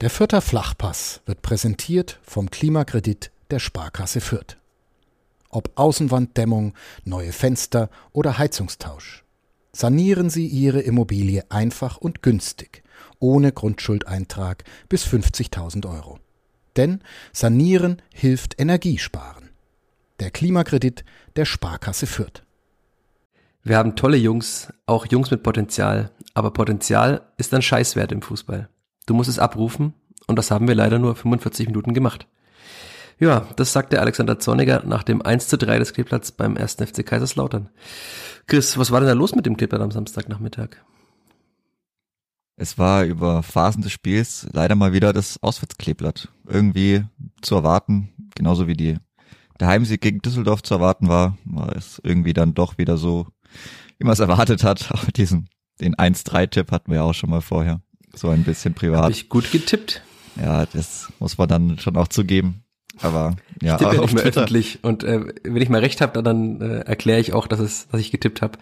Der Fürther Flachpass wird präsentiert vom Klimakredit der Sparkasse Fürth. Ob Außenwanddämmung, neue Fenster oder Heizungstausch. Sanieren Sie Ihre Immobilie einfach und günstig, ohne Grundschuldeintrag bis 50.000 Euro. Denn Sanieren hilft Energiesparen. Der Klimakredit der Sparkasse Fürth. Wir haben tolle Jungs, auch Jungs mit Potenzial, aber Potenzial ist ein Scheißwert im Fußball. Du musst es abrufen und das haben wir leider nur 45 Minuten gemacht. Ja, das sagte Alexander Zorniger nach dem 1 zu 3 des Kleeblatts beim 1. FC Kaiserslautern. Chris, was war denn da los mit dem Kleeblatt am Samstagnachmittag? Es war über Phasen des Spiels leider mal wieder das Auswärtskleeblatt. Irgendwie zu erwarten, genauso wie die, der Heimsieg gegen Düsseldorf zu erwarten war, war es irgendwie dann doch wieder so, wie man es erwartet hat. Auch diesen, den 1-3-Tipp hatten wir ja auch schon mal vorher so ein bisschen privat. Habe ich gut getippt. Ja, das muss man dann schon auch zugeben. Aber ja, ich tippe auch nicht mehr öffentlich und äh, wenn ich mal recht habe, dann äh, erkläre ich auch, dass es, dass ich getippt habe.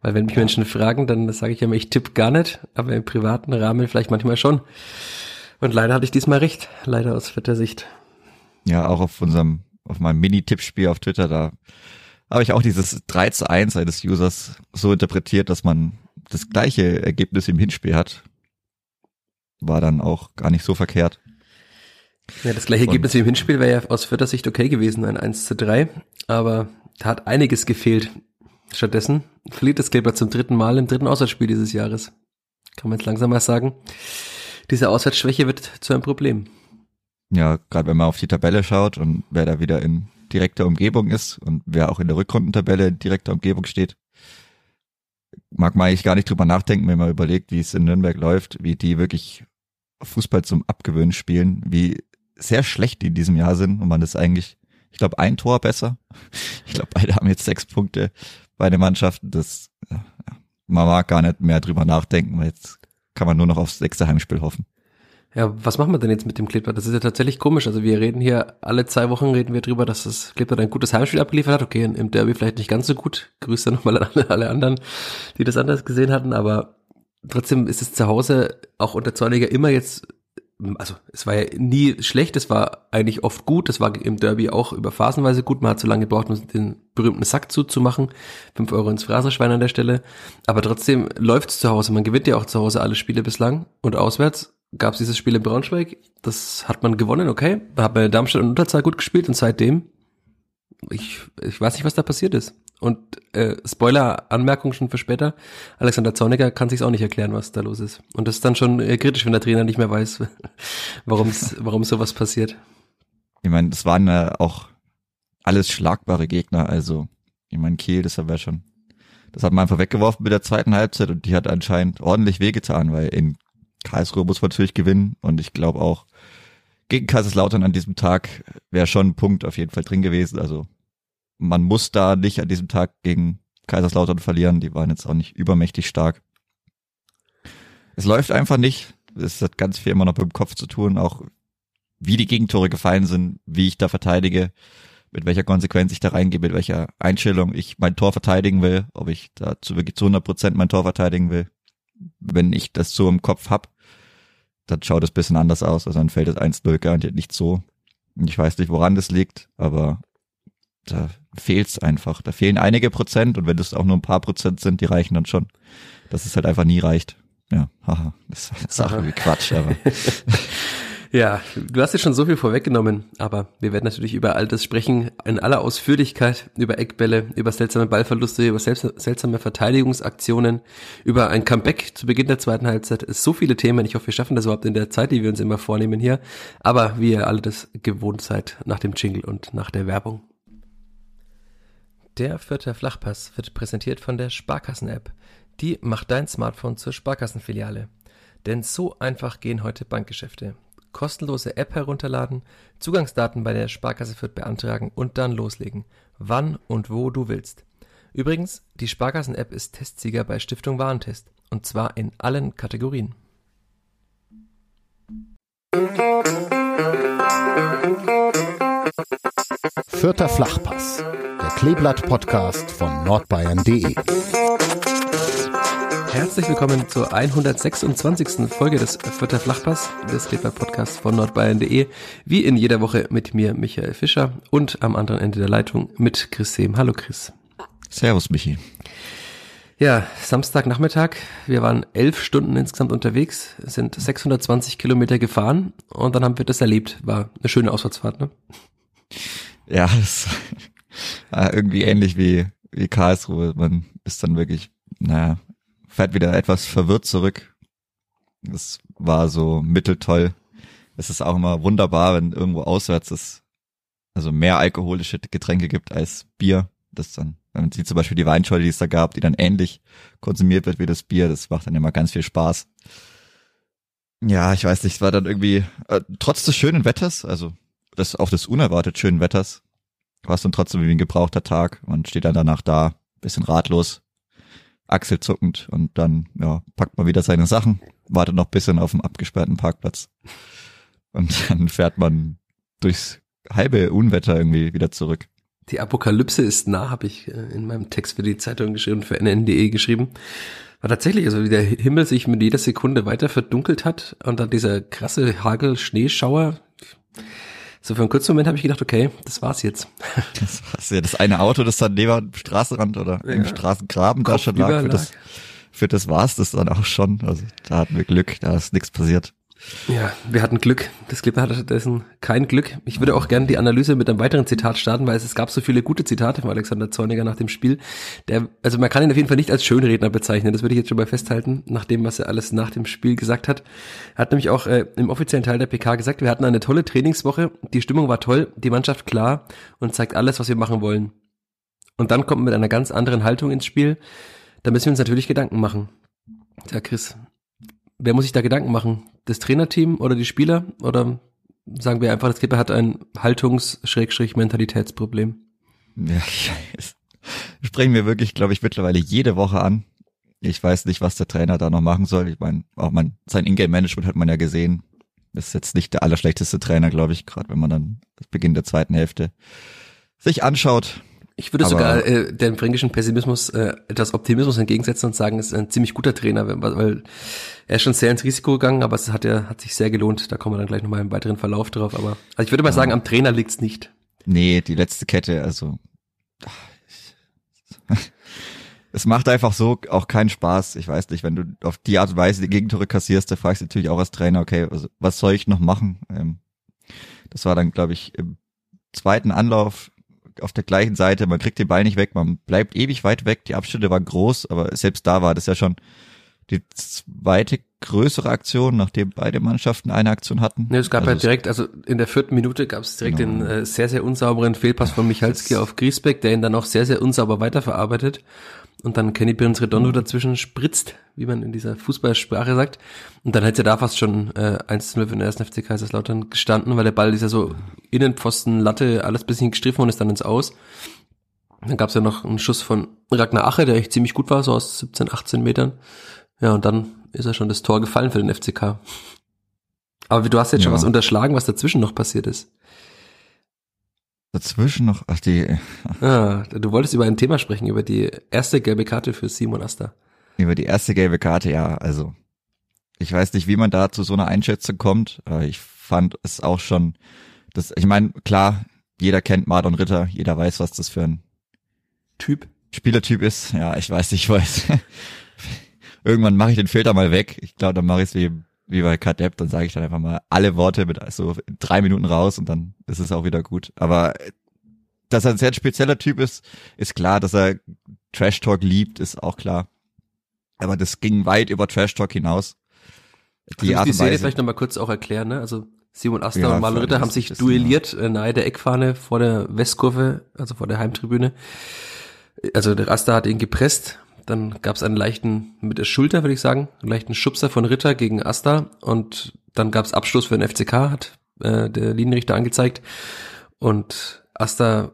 Weil wenn mich ja. Menschen fragen, dann sage ich immer, ich tippe gar nicht, aber im privaten Rahmen vielleicht manchmal schon. Und leider hatte ich diesmal recht, leider aus vierter Sicht. Ja, auch auf unserem, auf meinem Mini-Tippspiel auf Twitter, da habe ich auch dieses 3 zu 1 eines Users so interpretiert, dass man das gleiche Ergebnis im Hinspiel hat war dann auch gar nicht so verkehrt. Ja, das gleiche Ergebnis wie im Hinspiel wäre ja aus vierter Sicht okay gewesen, ein 1 zu 3, aber da hat einiges gefehlt. Stattdessen verliert das Kleber zum dritten Mal im dritten Auswärtsspiel dieses Jahres. Kann man jetzt langsam mal sagen. Diese Auswärtsschwäche wird zu einem Problem. Ja, gerade wenn man auf die Tabelle schaut und wer da wieder in direkter Umgebung ist und wer auch in der Rückrundentabelle in direkter Umgebung steht, mag man eigentlich gar nicht drüber nachdenken, wenn man überlegt, wie es in Nürnberg läuft, wie die wirklich Fußball zum Abgewöhnen spielen, wie sehr schlecht die in diesem Jahr sind und man ist eigentlich, ich glaube, ein Tor besser. Ich glaube, beide haben jetzt sechs Punkte, beide Mannschaften. Das, ja, man mag gar nicht mehr drüber nachdenken, weil jetzt kann man nur noch aufs sechste Heimspiel hoffen. Ja, was machen wir denn jetzt mit dem Kleeblatt? Das ist ja tatsächlich komisch. Also wir reden hier, alle zwei Wochen reden wir drüber, dass das Kleeblatt ein gutes Heimspiel abgeliefert hat. Okay, im Derby vielleicht nicht ganz so gut. Grüße nochmal an alle anderen, die das anders gesehen hatten. Aber trotzdem ist es zu Hause auch unter Zorniger immer jetzt, also es war ja nie schlecht, es war eigentlich oft gut. Es war im Derby auch über phasenweise gut. Man hat so lange gebraucht, um den berühmten Sack zuzumachen. Fünf Euro ins Phraserschwein an der Stelle. Aber trotzdem läuft es zu Hause. Man gewinnt ja auch zu Hause alle Spiele bislang und auswärts gab es dieses Spiel in Braunschweig. Das hat man gewonnen, okay. Hat in Darmstadt und Unterzahl gut gespielt und seitdem, ich, ich weiß nicht, was da passiert ist. Und äh, Spoiler-Anmerkung schon für später, Alexander Zorniger kann sich auch nicht erklären, was da los ist. Und das ist dann schon äh, kritisch, wenn der Trainer nicht mehr weiß, warum warum sowas passiert. Ich meine, das waren ja auch alles schlagbare Gegner, also ich meine, Kiel, das wäre schon, das hat man einfach weggeworfen mit der zweiten Halbzeit und die hat anscheinend ordentlich wehgetan, weil in Karlsruhe muss man natürlich gewinnen und ich glaube auch gegen Kaiserslautern an diesem Tag wäre schon ein Punkt auf jeden Fall drin gewesen. Also man muss da nicht an diesem Tag gegen Kaiserslautern verlieren. Die waren jetzt auch nicht übermächtig stark. Es läuft einfach nicht. Es hat ganz viel immer noch mit dem Kopf zu tun, auch wie die Gegentore gefallen sind, wie ich da verteidige, mit welcher Konsequenz ich da reingehe, mit welcher Einstellung ich mein Tor verteidigen will, ob ich dazu wirklich zu 100 Prozent mein Tor verteidigen will wenn ich das so im Kopf hab, dann schaut es bisschen anders aus. Also dann fällt es 1-0 garantiert nicht so. Ich weiß nicht, woran das liegt, aber da fehlt's einfach. Da fehlen einige Prozent und wenn das auch nur ein paar Prozent sind, die reichen dann schon. Dass es halt einfach nie reicht. Ja, haha, das ist Sache wie Quatsch, aber. Ja, du hast jetzt schon so viel vorweggenommen, aber wir werden natürlich über all das sprechen, in aller Ausführlichkeit, über Eckbälle, über seltsame Ballverluste, über seltsame Verteidigungsaktionen, über ein Comeback zu Beginn der zweiten Halbzeit. Es so viele Themen. Ich hoffe, wir schaffen das überhaupt in der Zeit, die wir uns immer vornehmen hier. Aber wie ihr alle das gewohnt seid, nach dem Jingle und nach der Werbung. Der vierte Flachpass wird präsentiert von der Sparkassen-App. Die macht dein Smartphone zur Sparkassenfiliale. Denn so einfach gehen heute Bankgeschäfte kostenlose App herunterladen, Zugangsdaten bei der Sparkasse Fürth beantragen und dann loslegen, wann und wo du willst. Übrigens, die Sparkassen-App ist Testsieger bei Stiftung Warentest und zwar in allen Kategorien. Vierter Flachpass, der Kleeblatt-Podcast von nordbayern.de. Herzlich willkommen zur 126. Folge des Vierter Flachpass, des Kleber-Podcasts von nordbayern.de. Wie in jeder Woche mit mir, Michael Fischer, und am anderen Ende der Leitung mit Chris Sehm. Hallo Chris. Servus, Michi. Ja, Samstagnachmittag. Wir waren elf Stunden insgesamt unterwegs, sind 620 Kilometer gefahren und dann haben wir das erlebt. War eine schöne Auswärtsfahrt, ne? Ja, das war irgendwie ähnlich wie, wie Karlsruhe. Man ist dann wirklich, naja, fährt wieder etwas verwirrt zurück. Das war so mitteltoll. Es ist auch immer wunderbar, wenn irgendwo auswärts es also mehr alkoholische Getränke gibt als Bier. Das dann, man sieht zum Beispiel die Weinscholde, die es da gab, die dann ähnlich konsumiert wird wie das Bier, das macht dann immer ganz viel Spaß. Ja, ich weiß nicht, es war dann irgendwie, äh, trotz des schönen Wetters, also das auch des unerwartet schönen Wetters, war es dann trotzdem wie ein gebrauchter Tag. Man steht dann danach da, bisschen ratlos, achselzuckend und dann ja, packt man wieder seine Sachen, wartet noch bisschen auf dem abgesperrten Parkplatz und dann fährt man durchs halbe Unwetter irgendwie wieder zurück. Die Apokalypse ist nah, habe ich äh, in meinem Text für die Zeitung geschrieben, für NN.de geschrieben. War tatsächlich, also wie der Himmel sich mit jeder Sekunde weiter verdunkelt hat und dann dieser krasse Hagel-Schneeschauer. So für einen kurzen Moment habe ich gedacht, okay, das war's jetzt. Das war's ja. Das eine Auto, das dann neben dem Straßenrand oder ja. im Straßengraben da schon lag, für das, für das war's das dann auch schon. Also da hatten wir Glück, da ist nichts passiert. Ja, wir hatten Glück. Das Clipper hatte stattdessen kein Glück. Ich würde auch gerne die Analyse mit einem weiteren Zitat starten, weil es, gab so viele gute Zitate von Alexander Zorniger nach dem Spiel. Der, also man kann ihn auf jeden Fall nicht als Schönredner bezeichnen. Das würde ich jetzt schon mal festhalten, nach dem, was er alles nach dem Spiel gesagt hat. Er hat nämlich auch äh, im offiziellen Teil der PK gesagt, wir hatten eine tolle Trainingswoche, die Stimmung war toll, die Mannschaft klar und zeigt alles, was wir machen wollen. Und dann kommt man mit einer ganz anderen Haltung ins Spiel. Da müssen wir uns natürlich Gedanken machen. Ja, Chris, wer muss sich da Gedanken machen? Das Trainerteam oder die Spieler? Oder sagen wir einfach, das Skipper hat ein Haltungs-Mentalitätsproblem? Ja, ich weiß. Sprechen wir wirklich, glaube ich, mittlerweile jede Woche an. Ich weiß nicht, was der Trainer da noch machen soll. Ich meine, auch mein, sein Ingame-Management hat man ja gesehen. Ist jetzt nicht der allerschlechteste Trainer, glaube ich, gerade wenn man dann das Beginn der zweiten Hälfte sich anschaut. Ich würde aber sogar äh, dem fränkischen Pessimismus äh, etwas Optimismus entgegensetzen und sagen, es ist ein ziemlich guter Trainer, weil, er ist schon sehr ins Risiko gegangen, aber es hat ja hat sich sehr gelohnt. Da kommen wir dann gleich nochmal im weiteren Verlauf drauf. Aber also ich würde mal ja. sagen, am Trainer liegt's nicht. Nee, die letzte Kette, also es macht einfach so auch keinen Spaß. Ich weiß nicht, wenn du auf die Art und Weise die Gegentore kassierst, da fragst du natürlich auch als Trainer, okay, also, was soll ich noch machen? Ähm, das war dann, glaube ich, im zweiten Anlauf auf der gleichen Seite, man kriegt den Ball nicht weg, man bleibt ewig weit weg, die Abstände waren groß, aber selbst da war das ja schon die zweite größere Aktion, nachdem beide Mannschaften eine Aktion hatten. Nee, es gab also ja direkt, also in der vierten Minute gab es direkt genau. den äh, sehr, sehr unsauberen Fehlpass von Michalski auf Griesbeck, der ihn dann auch sehr, sehr unsauber weiterverarbeitet und dann Kenny Prince Redondo dazwischen spritzt, wie man in dieser Fußballsprache sagt. Und dann hätte ja da fast schon äh, 1 0 für den ersten FC Kaiserslautern gestanden, weil der Ball ist ja so Innenpfosten, Latte, alles bisschen gestriffen und ist dann ins Aus. Dann gab es ja noch einen Schuss von Ragnar Ache, der echt ziemlich gut war, so aus 17, 18 Metern. Ja, und dann ist ja schon das Tor gefallen für den FCK. Aber du hast jetzt schon was unterschlagen, was dazwischen noch passiert ist. Dazwischen noch, ach die. Ah, du wolltest über ein Thema sprechen, über die erste gelbe Karte für Simon Asta. Über die erste gelbe Karte, ja, also. Ich weiß nicht, wie man da zu so einer Einschätzung kommt. Ich fand es auch schon, das, ich meine, klar, jeder kennt Marlon Ritter, jeder weiß, was das für ein Typ, Spielertyp ist. Ja, ich weiß, ich weiß. Irgendwann mache ich den Filter mal weg. Ich glaube, dann mache ich es wie wie bei Kadepp, dann sage ich dann einfach mal alle Worte mit so drei Minuten raus und dann ist es auch wieder gut. Aber dass er ein sehr spezieller Typ ist, ist klar. Dass er Trash Talk liebt, ist auch klar. Aber das ging weit über Trash Talk hinaus. Die Art und Weise. vielleicht nochmal kurz auch erklären, ne? Also Simon Asta ja, und Marlon Ritter haben sich duelliert äh, nahe der Eckfahne vor der Westkurve, also vor der Heimtribüne. Also der Asta hat ihn gepresst dann gab es einen leichten, mit der Schulter würde ich sagen, einen leichten Schubser von Ritter gegen Asta und dann gab es Abschluss für den FCK, hat äh, der Linienrichter angezeigt. Und Asta,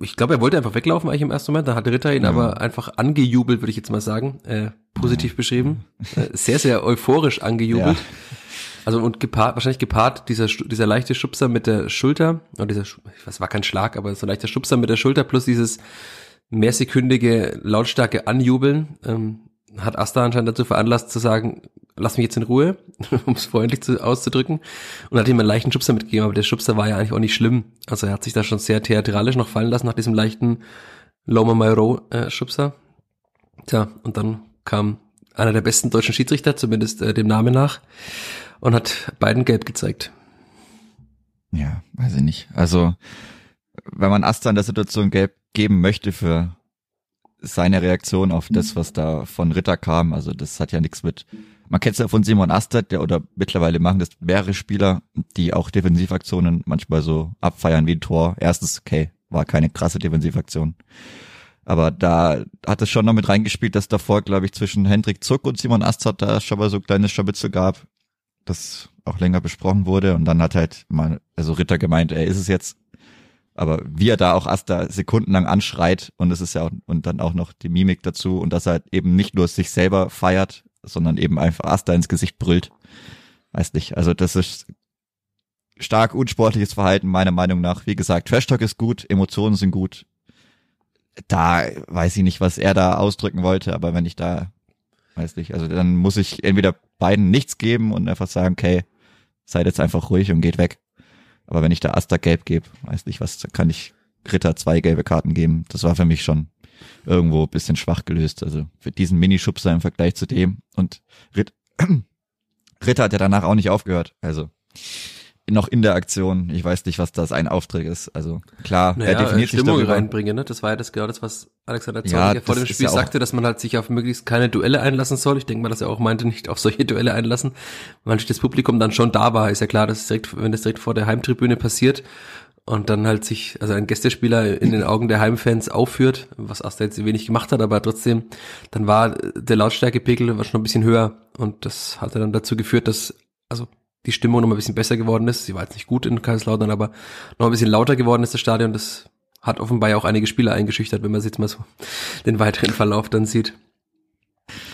ich glaube, er wollte einfach weglaufen eigentlich im ersten Moment, da hat Ritter ihn ja. aber einfach angejubelt, würde ich jetzt mal sagen, äh, positiv ja. beschrieben. Äh, sehr, sehr euphorisch angejubelt. Ja. Also und gepaart, wahrscheinlich gepaart dieser dieser leichte Schubser mit der Schulter, oder dieser, weiß, war kein Schlag, aber so ein leichter Schubser mit der Schulter plus dieses mehrsekündige lautstarke Anjubeln. Ähm, hat Asta anscheinend dazu veranlasst zu sagen, lass mich jetzt in Ruhe, um es freundlich zu, auszudrücken, und hat ihm einen leichten Schubser mitgegeben, aber der Schubser war ja eigentlich auch nicht schlimm. Also er hat sich da schon sehr theatralisch noch fallen lassen nach diesem leichten Loma Mairo äh, Schubser. Tja, und dann kam einer der besten deutschen Schiedsrichter, zumindest äh, dem Namen nach, und hat beiden gelb gezeigt. Ja, weiß ich nicht. Also, wenn man Asta in der Situation gelb geben möchte für seine Reaktion auf das, was da von Ritter kam, also das hat ja nichts mit, man kennt es ja von Simon Astert, der oder mittlerweile machen das mehrere Spieler, die auch Defensivaktionen manchmal so abfeiern wie ein Tor. Erstens, okay, war keine krasse Defensivaktion. Aber da hat es schon noch mit reingespielt, dass davor, glaube ich, zwischen Hendrik Zuck und Simon Astert da schon mal so kleines Schabitzel gab, das auch länger besprochen wurde. Und dann hat halt mal, also Ritter gemeint, er ist es jetzt. Aber wie er da auch Asta sekundenlang anschreit und es ist ja auch, und dann auch noch die Mimik dazu und dass er eben nicht nur sich selber feiert, sondern eben einfach Asta ins Gesicht brüllt. Weiß nicht. Also das ist stark unsportliches Verhalten meiner Meinung nach. Wie gesagt, Trash Talk ist gut, Emotionen sind gut. Da weiß ich nicht, was er da ausdrücken wollte, aber wenn ich da, weiß nicht, also dann muss ich entweder beiden nichts geben und einfach sagen, okay, seid jetzt einfach ruhig und geht weg. Aber wenn ich da Asta gelb gebe, weiß nicht, was kann ich Ritter zwei gelbe Karten geben. Das war für mich schon irgendwo bisschen schwach gelöst. Also für diesen Minischubser im Vergleich zu dem. Und Ritt, Ritter hat ja danach auch nicht aufgehört. Also noch in der Aktion. Ich weiß nicht, was das ein Auftritt ist. Also klar, naja, er definiert Stimmung sich darüber. reinbringen, ne? Das war ja das genau das, was Alexander Ja, Zorniger vor das dem Spiel ja sagte, dass man halt sich auf möglichst keine Duelle einlassen soll. Ich denke mal, dass er auch meinte, nicht auf solche Duelle einlassen, weil das Publikum dann schon da war. Ist ja klar, dass es direkt, wenn das direkt vor der Heimtribüne passiert und dann halt sich, also ein Gästespieler in den Augen der Heimfans aufführt, was Asta jetzt wenig gemacht hat, aber trotzdem, dann war der Lautstärkepegel war schon ein bisschen höher und das hatte dann dazu geführt, dass, also die Stimmung noch ein bisschen besser geworden ist. Sie war jetzt nicht gut in Kaiserslautern, aber noch ein bisschen lauter geworden ist das Stadion. Das hat offenbar ja auch einige Spieler eingeschüchtert, wenn man jetzt mal so den weiteren Verlauf dann sieht.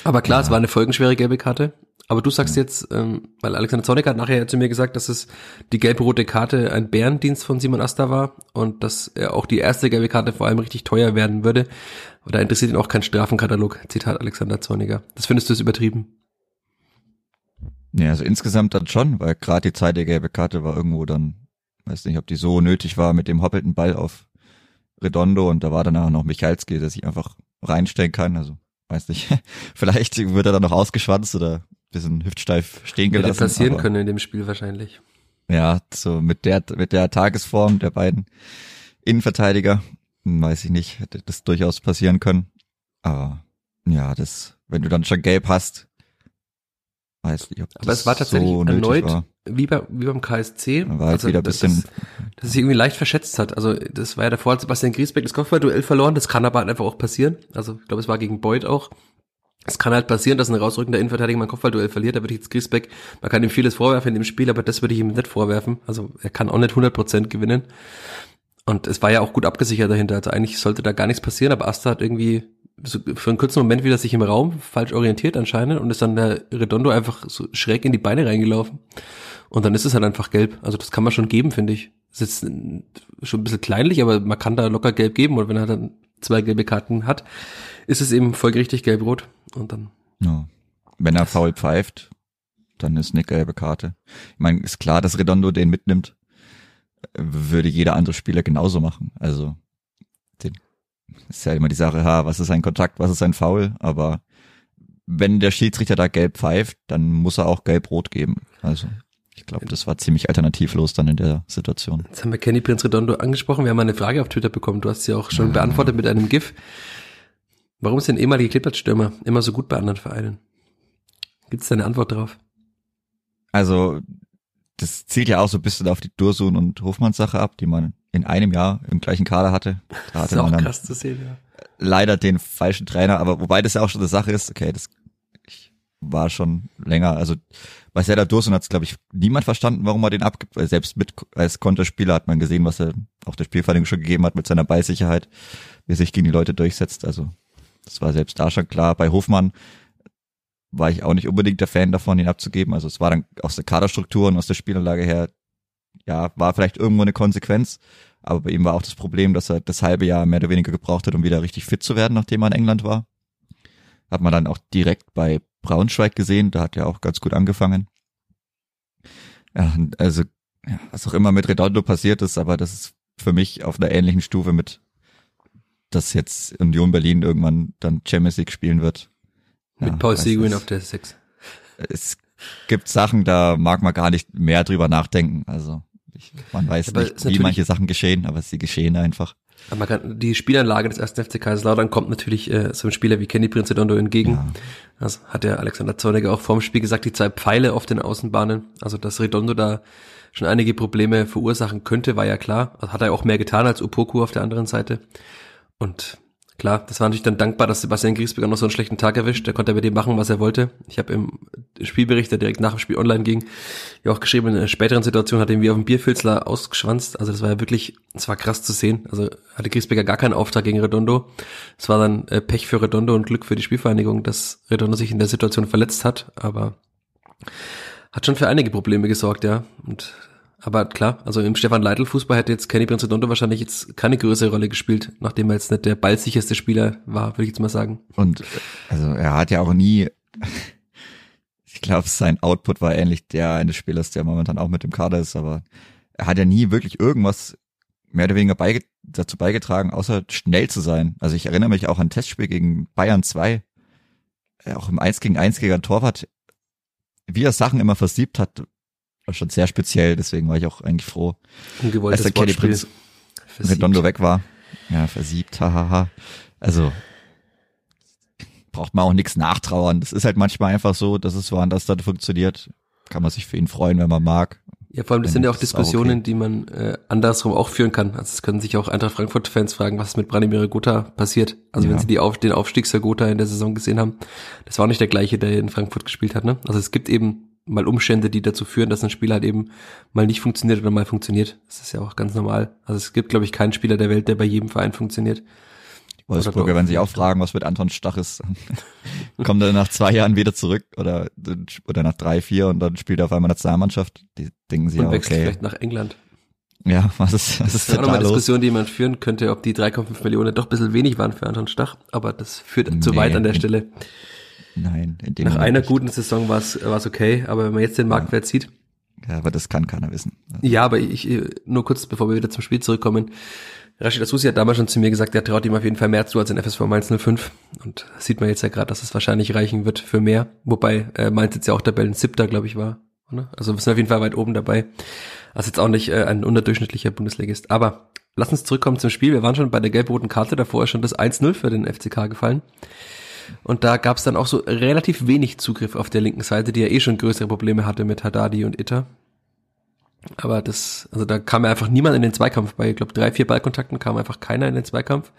Aber klar, es war eine folgenschwere gelbe Karte. Aber du sagst jetzt, ähm, weil Alexander Zornig hat nachher zu mir gesagt, dass es die gelb-rote Karte ein Bärendienst von Simon Asta war und dass er auch die erste gelbe Karte vor allem richtig teuer werden würde. Aber da interessiert ihn auch kein Strafenkatalog. Zitat Alexander Zorniger. Das findest du es übertrieben? Ja, also insgesamt dann schon, weil gerade die zweite gelbe Karte war irgendwo dann, weiß nicht, ob die so nötig war mit dem hoppelnden Ball auf Redondo und da war danach noch Michalski, der sich einfach reinstellen kann. Also weiß nicht, vielleicht wird er dann noch ausgeschwanzt oder ein bisschen hüftsteif stehen Hätte gelassen. passieren aber- können in dem Spiel wahrscheinlich. Ja, so mit der mit der Tagesform der beiden Innenverteidiger, hm, weiß ich nicht, hätte das durchaus passieren können. Aber ja, das, wenn du dann schon gelb hast, weiß nicht, ob das Aber es war tatsächlich so erneut war. wie, bei, wie beim KSC. War halt wieder ein das- bisschen- Das, dass es sich irgendwie leicht verschätzt hat. Also das war ja davor, hat Sebastian Griesbeck das Kopfballduell verloren. Das kann aber halt einfach auch passieren. Also ich glaube, es war gegen Beuth auch. Es kann halt passieren, dass ein rausrückender Innenverteidiger mal ein Kopfballduell verliert. Da würde ich jetzt Griesbeck, man kann ihm vieles vorwerfen in dem Spiel, aber das würde ich ihm nicht vorwerfen. Also er kann auch nicht 100% gewinnen. Und es war ja auch gut abgesichert dahinter. Also eigentlich sollte da gar nichts passieren, aber Asta hat irgendwie so für einen kurzen Moment wieder sich im Raum falsch orientiert anscheinend und ist dann der Redondo einfach so schräg in die Beine reingelaufen. Und dann ist es halt einfach gelb. Also das kann man schon geben, finde ich. Ist jetzt schon ein bisschen kleinlich, aber man kann da locker gelb geben und wenn er dann zwei gelbe Karten hat, ist es eben folgerichtig gelb-rot. Und dann Ja. Wenn er faul pfeift, dann ist eine gelbe Karte. Ich meine, ist klar, dass Redondo den mitnimmt. Würde jeder andere Spieler genauso machen. Also, ist ja immer die Sache, ha, was ist ein Kontakt, was ist ein Foul, aber wenn der Schiedsrichter da gelb pfeift, dann muss er auch gelb-rot geben. Also, ich glaube, das war ziemlich alternativlos dann in der Situation. Jetzt haben wir Kenny Prince Redondo angesprochen. Wir haben eine Frage auf Twitter bekommen. Du hast sie auch schon beantwortet mit einem GIF. Warum denn ehemalige Klippert-Stürmer immer so gut bei anderen Vereinen? Gibt es da eine Antwort drauf? Also, das zielt ja auch so ein bisschen auf die Dursun und Hofmanns Sache ab, die man in einem Jahr im gleichen Kader hatte. Da Das hatte ist auch man krass zu sehen, ja. leider den falschen Trainer, aber wobei das ja auch schon eine Sache ist, okay, das ich war schon länger, also bei Serdar Dursun hat es, glaube ich, niemand verstanden, warum er den abgibt, weil selbst mit als Konterspieler hat man gesehen, was er auf der Spielverhandlung schon gegeben hat mit seiner Ballsicherheit, wie er sich gegen die Leute durchsetzt, also das war selbst da schon klar. Bei Hofmann war ich auch nicht unbedingt der Fan davon, ihn abzugeben, also es war dann aus der Kaderstruktur und aus der Spielanlage her, ja, war vielleicht irgendwo eine Konsequenz, aber bei ihm war auch das Problem, dass er das halbe Jahr mehr oder weniger gebraucht hat, um wieder richtig fit zu werden, nachdem er in England war. Hat man dann auch direkt bei Braunschweig gesehen, da hat er auch ganz gut angefangen. Ja, also, ja, was auch immer mit Redondo passiert ist, aber das ist für mich auf einer ähnlichen Stufe mit, dass jetzt Union Berlin irgendwann dann Champions League spielen wird. Ja, mit Paul Seguin auf der Six. Es gibt Sachen, da mag man gar nicht mehr drüber nachdenken. Also ich, man weiß aber nicht, wie manche Sachen geschehen, aber sie geschehen einfach. Aber man kann, die Spielanlage des ersten FC Kaiserslautern kommt natürlich äh, so einem Spieler wie Kenny Prince Dondo entgegen. Ja. Also hat der Alexander Zorniger auch vorm Spiel gesagt, die zwei Pfeile auf den Außenbahnen, also dass Redondo da schon einige Probleme verursachen könnte, war ja klar. Also hat er auch mehr getan als Upoku auf der anderen Seite. Und Klar, das war natürlich dann dankbar, dass Sebastian Griesbeck auch noch so einen schlechten Tag erwischt. Der konnte bei dem machen, was er wollte. Ich habe im Spielbericht, der direkt nach dem Spiel online ging, ja auch geschrieben, in einer späteren Situation hat er wie auf dem Bierfilzler ausgeschwanzt. Also das war ja wirklich, es war krass zu sehen. Also hatte Griesbecker gar keinen Auftrag gegen Redondo. Es war dann äh, Pech für Redondo und Glück für die Spielvereinigung, dass Redondo sich in der Situation verletzt hat. Aber hat schon für einige Probleme gesorgt, ja. Und aber klar, also im Stefan Leitl Fußball hätte jetzt Kenny Prinzredondo wahrscheinlich jetzt keine größere Rolle gespielt, nachdem er jetzt nicht der ballsicherste Spieler war, würde ich jetzt mal sagen. Und also er hat ja auch nie, ich glaube, sein Output war ähnlich der eines Spielers, der momentan auch mit dem Kader ist, aber er hat ja nie wirklich irgendwas mehr oder weniger beige dazu beigetragen, außer schnell zu sein. Also ich erinnere mich auch an ein Testspiel gegen Bayern 2, auch im 1 gegen 1 gegen Torwart, wie er Sachen immer versiebt hat, schon sehr speziell, deswegen war ich auch eigentlich froh, als der Kelly Prinz Redondo weg war. Ja, versiebt, hahaha. Also braucht man auch nichts nachtrauern. Das ist halt manchmal einfach so, dass es woanders dann funktioniert. Kann man sich für ihn freuen, wenn man mag. Ja, vor allem, das sind ja auch Diskussionen, okay. die man äh, andersrum auch führen kann. Also es können sich auch Eintracht Frankfurt-Fans fragen, was mit Branimir Gotha passiert. Also ja. wenn sie die auf, den Aufstieg Gotha in der Saison gesehen haben, das war nicht der gleiche, der in Frankfurt gespielt hat. Ne? Also es gibt eben mal Umstände, die dazu führen, dass ein Spiel halt eben mal nicht funktioniert oder mal funktioniert. Das ist ja auch ganz normal. Also es gibt, glaube ich, keinen Spieler der Welt, der bei jedem Verein funktioniert. Wolfsburger werden sich auch fragen, was mit Anton Stach ist. Kommt er nach zwei Jahren wieder zurück oder, oder nach drei, vier und dann spielt er auf einmal Nationalmannschaft? Die denken sich und ja, wechselt okay. vielleicht nach England. Ja, was ist, was ist das ist auch nochmal eine Diskussion, die man führen könnte, ob die 3,5 Millionen doch ein bisschen wenig waren für Anton Stach, aber das führt nee, zu weit an der Stelle. Nein, in dem Nach einer nicht. guten Saison war es okay, aber wenn man jetzt den Marktwert ja. sieht. Ja, aber das kann keiner wissen. Also ja, aber ich, nur kurz, bevor wir wieder zum Spiel zurückkommen. Rashid Asusi hat damals schon zu mir gesagt, er traut ihm auf jeden Fall mehr zu als in FSV Mainz 05. Und sieht man jetzt ja gerade, dass es wahrscheinlich reichen wird für mehr. Wobei äh, Mainz jetzt ja auch Tabellen siebter, glaube ich, war. Oder? Also wir sind auf jeden Fall weit oben dabei. Also jetzt auch nicht äh, ein unterdurchschnittlicher Bundesligist. Aber lass uns zurückkommen zum Spiel. Wir waren schon bei der gelb-roten Karte, davor ist schon das 1-0 für den FCK gefallen. Und da gab es dann auch so relativ wenig Zugriff auf der linken Seite, die ja eh schon größere Probleme hatte mit Haddadi und Itter. Aber das, also da kam ja einfach niemand in den Zweikampf bei. Ich glaube, drei, vier Ballkontakten kam einfach keiner in den Zweikampf.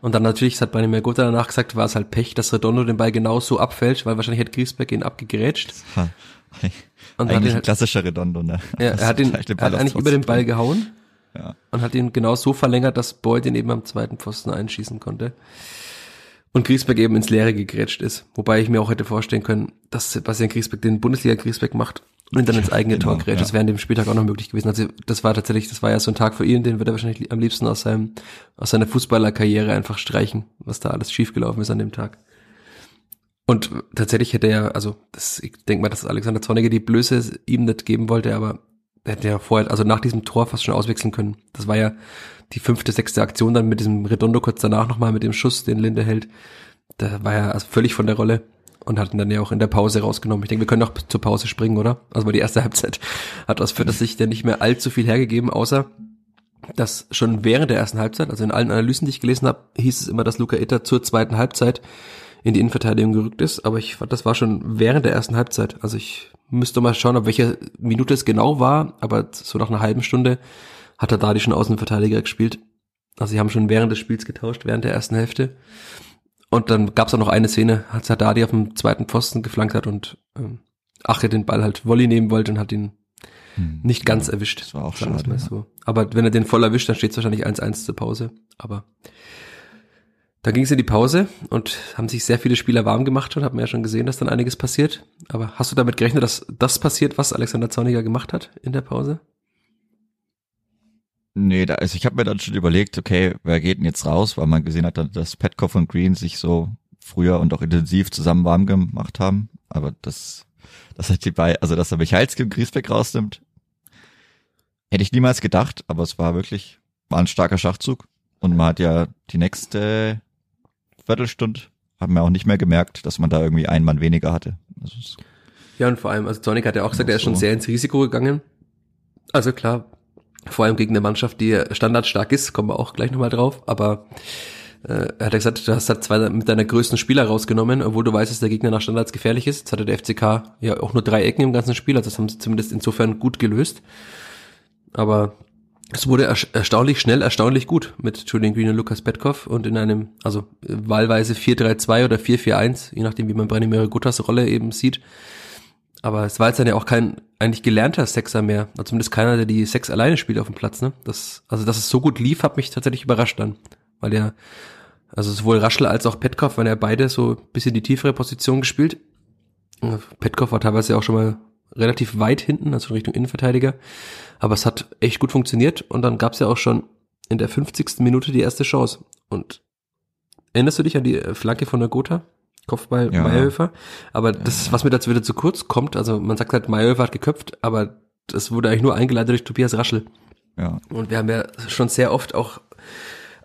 Und dann natürlich, das hat Branimir Gotha danach gesagt, war es halt Pech, dass Redondo den Ball genau so abfällt, weil wahrscheinlich hätte Griesbeck ihn abgegrätscht. Und eigentlich halt, ein klassischer Redondo, ne? Ja, er hat, ihn, er hat eigentlich über den Ball gehauen ja. und hat ihn genau so verlängert, dass Boyd den eben am zweiten Pfosten einschießen konnte und Griesbeck eben ins Leere gegrätscht ist. Wobei ich mir auch hätte vorstellen können, dass Sebastian Griesbeck den Bundesliga-Griesbeck macht und dann ins eigene genau, Tor grätscht. Ja. Das wäre an dem Spieltag auch noch möglich gewesen. Also das war tatsächlich, das war ja so ein Tag für ihn, den wird er wahrscheinlich am liebsten aus seinem, aus seiner Fußballerkarriere einfach streichen, was da alles schiefgelaufen ist an dem Tag. Und tatsächlich hätte er, also das, ich denke mal, dass Alexander Zorniger die Blöße ihm nicht geben wollte, aber er hätte ja vorher, also nach diesem Tor fast schon auswechseln können. Das war ja die fünfte, sechste Aktion dann mit diesem Redondo kurz danach nochmal mit dem Schuss, den Linde hält. Da war er also völlig von der Rolle und hat ihn dann ja auch in der Pause rausgenommen. Ich denke, wir können noch zur Pause springen, oder? Also weil die erste Halbzeit hat aus Fürth sich ja nicht mehr allzu viel hergegeben, außer dass schon während der ersten Halbzeit, also in allen Analysen, die ich gelesen habe, hieß es immer, dass Luca Itter zur zweiten Halbzeit in die Innenverteidigung gerückt ist, aber ich fand, das war schon während der ersten Halbzeit. Also ich müsste mal schauen, ob welche Minute es genau war, aber so nach einer halben Stunde hat er da die schon Außenverteidiger gespielt. Also sie haben schon während des Spiels getauscht, während der ersten Hälfte. Und dann gab es auch noch eine Szene, als Haddadi auf dem zweiten Pfosten geflankt hat und ähm, Ache den Ball halt Volley nehmen wollte und hat ihn hm, nicht ganz erwischt. Das war auch schade. Mal so. Aber wenn er den voll erwischt, dann steht es wahrscheinlich 1-1 zur Pause. Aber da ging es in die Pause und haben sich sehr viele Spieler warm gemacht und haben ja schon gesehen, dass dann einiges passiert. Aber hast du damit gerechnet, dass das passiert, was Alexander Zorniger gemacht hat in der Pause? Nee, da, also ich habe mir dann schon überlegt, okay, wer geht denn jetzt raus, weil man gesehen hat, dass Petkoff und Green sich so früher und auch intensiv zusammen warm gemacht haben. Aber das, das hat die bei, also dass er Michalski und Griesbeck rausnimmt, hätte ich niemals gedacht, aber es war wirklich, war ein starker Schachzug. Und man hat ja die nächste Viertelstunde, haben wir auch nicht mehr gemerkt, dass man da irgendwie einen Mann weniger hatte. Also ja, und vor allem, also Tonic hat ja auch gesagt, er ist schon sehr ins Risiko gegangen. Also klar, vor allem gegen eine Mannschaft, die standardstark ist, kommen wir auch gleich nochmal drauf, aber äh, er hat ja gesagt, du hast halt zwei mit deiner größten Spieler rausgenommen, obwohl du weißt, dass der Gegner nach Standards gefährlich ist. Jetzt hatte der FCK ja auch nur drei Ecken im ganzen Spiel, also das haben sie zumindest insofern gut gelöst. Aber es wurde erstaunlich schnell, erstaunlich gut mit Julian Green und Lukas Petkov und in einem, also wahlweise 4-3-2 oder 4-4-1, je nachdem, wie man Branimir Guttas Rolle eben sieht. Aber es war jetzt dann ja auch kein eigentlich gelernter Sexer mehr. Also zumindest keiner, der die Sex alleine spielt auf dem Platz. Ne? Das, also dass es so gut lief, hat mich tatsächlich überrascht dann. Weil er, also sowohl Raschel als auch Petkov, weil er beide so ein bisschen die tiefere Position gespielt. Petkov war teilweise auch schon mal relativ weit hinten, also Richtung Innenverteidiger. Aber es hat echt gut funktioniert und dann gab es ja auch schon in der 50. Minute die erste Chance. Und erinnerst du dich an die Flanke von der Gotha? Kopfball ja. Meyerhöfer. Aber das, was mir dazu wieder zu kurz kommt, also man sagt halt, Meyerhöfer hat geköpft, aber das wurde eigentlich nur eingeleitet durch Tobias Raschel. Ja. Und wir haben ja schon sehr oft auch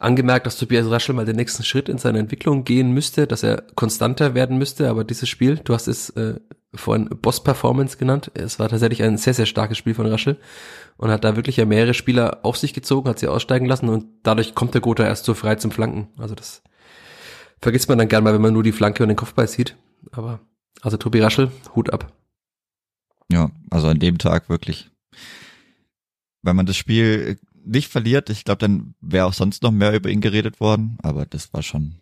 angemerkt, dass Tobias Raschel mal den nächsten Schritt in seiner Entwicklung gehen müsste, dass er konstanter werden müsste, aber dieses Spiel, du hast es äh, vorhin Boss-Performance genannt, es war tatsächlich ein sehr, sehr starkes Spiel von Raschel und hat da wirklich ja mehrere Spieler auf sich gezogen, hat sie aussteigen lassen und dadurch kommt der Gotha erst so frei zum Flanken. Also das vergisst man dann gern mal, wenn man nur die Flanke und den Kopfball sieht. Aber also Tobi Raschel, Hut ab. Ja, also an dem Tag wirklich. Wenn man das Spiel nicht verliert, ich glaube, dann wäre auch sonst noch mehr über ihn geredet worden. Aber das war schon,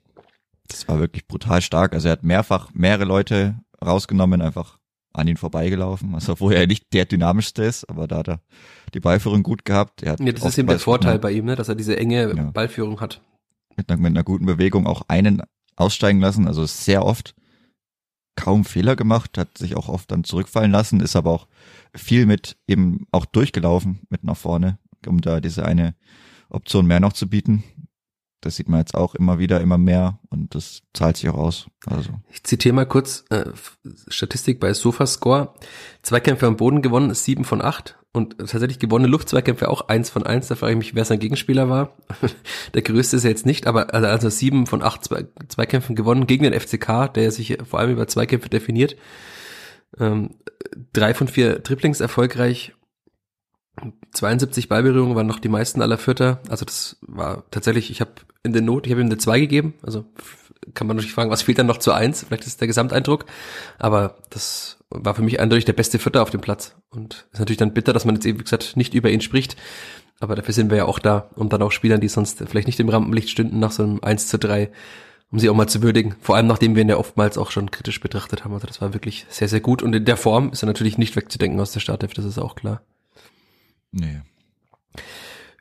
das war wirklich brutal stark. Also er hat mehrfach mehrere Leute rausgenommen, einfach an ihn vorbeigelaufen. Also wo er nicht der dynamischste ist, aber da hat er die Ballführung gut gehabt. Er hat ja, das ist eben der Vorteil bei ihm, ne, dass er diese enge ja. Ballführung hat mit einer, mit einer guten Bewegung auch einen aussteigen lassen, also sehr oft kaum Fehler gemacht, hat sich auch oft dann zurückfallen lassen, ist aber auch viel mit eben auch durchgelaufen mit nach vorne, um da diese eine Option mehr noch zu bieten. Das sieht man jetzt auch immer wieder, immer mehr und das zahlt sich auch aus. Also. Ich zitiere mal kurz äh, Statistik bei Sofascore. Zweikämpfe am Boden gewonnen, sieben von acht und tatsächlich gewonnene Luftzweikämpfe auch eins von eins. Da frage ich mich, wer sein Gegenspieler war. der größte ist er jetzt nicht, aber also, also sieben von acht Zweikämpfen gewonnen gegen den FCK, der sich vor allem über Zweikämpfe definiert. Ähm, drei von vier Triplings erfolgreich 72 Ballberührungen waren noch die meisten aller Vierter. Also das war tatsächlich, ich habe in der Not, ich habe ihm eine 2 gegeben. Also kann man natürlich fragen, was fehlt dann noch zu 1? Vielleicht ist der Gesamteindruck. Aber das war für mich eindeutig der beste Vierter auf dem Platz. Und ist natürlich dann bitter, dass man jetzt eben, wie gesagt, nicht über ihn spricht. Aber dafür sind wir ja auch da, um dann auch Spielern, die sonst vielleicht nicht im Rampenlicht stünden, nach so einem 1 zu 3, um sie auch mal zu würdigen. Vor allem, nachdem wir ihn ja oftmals auch schon kritisch betrachtet haben. Also das war wirklich sehr, sehr gut. Und in der Form ist er natürlich nicht wegzudenken aus der Startelf, das ist auch klar. Nee.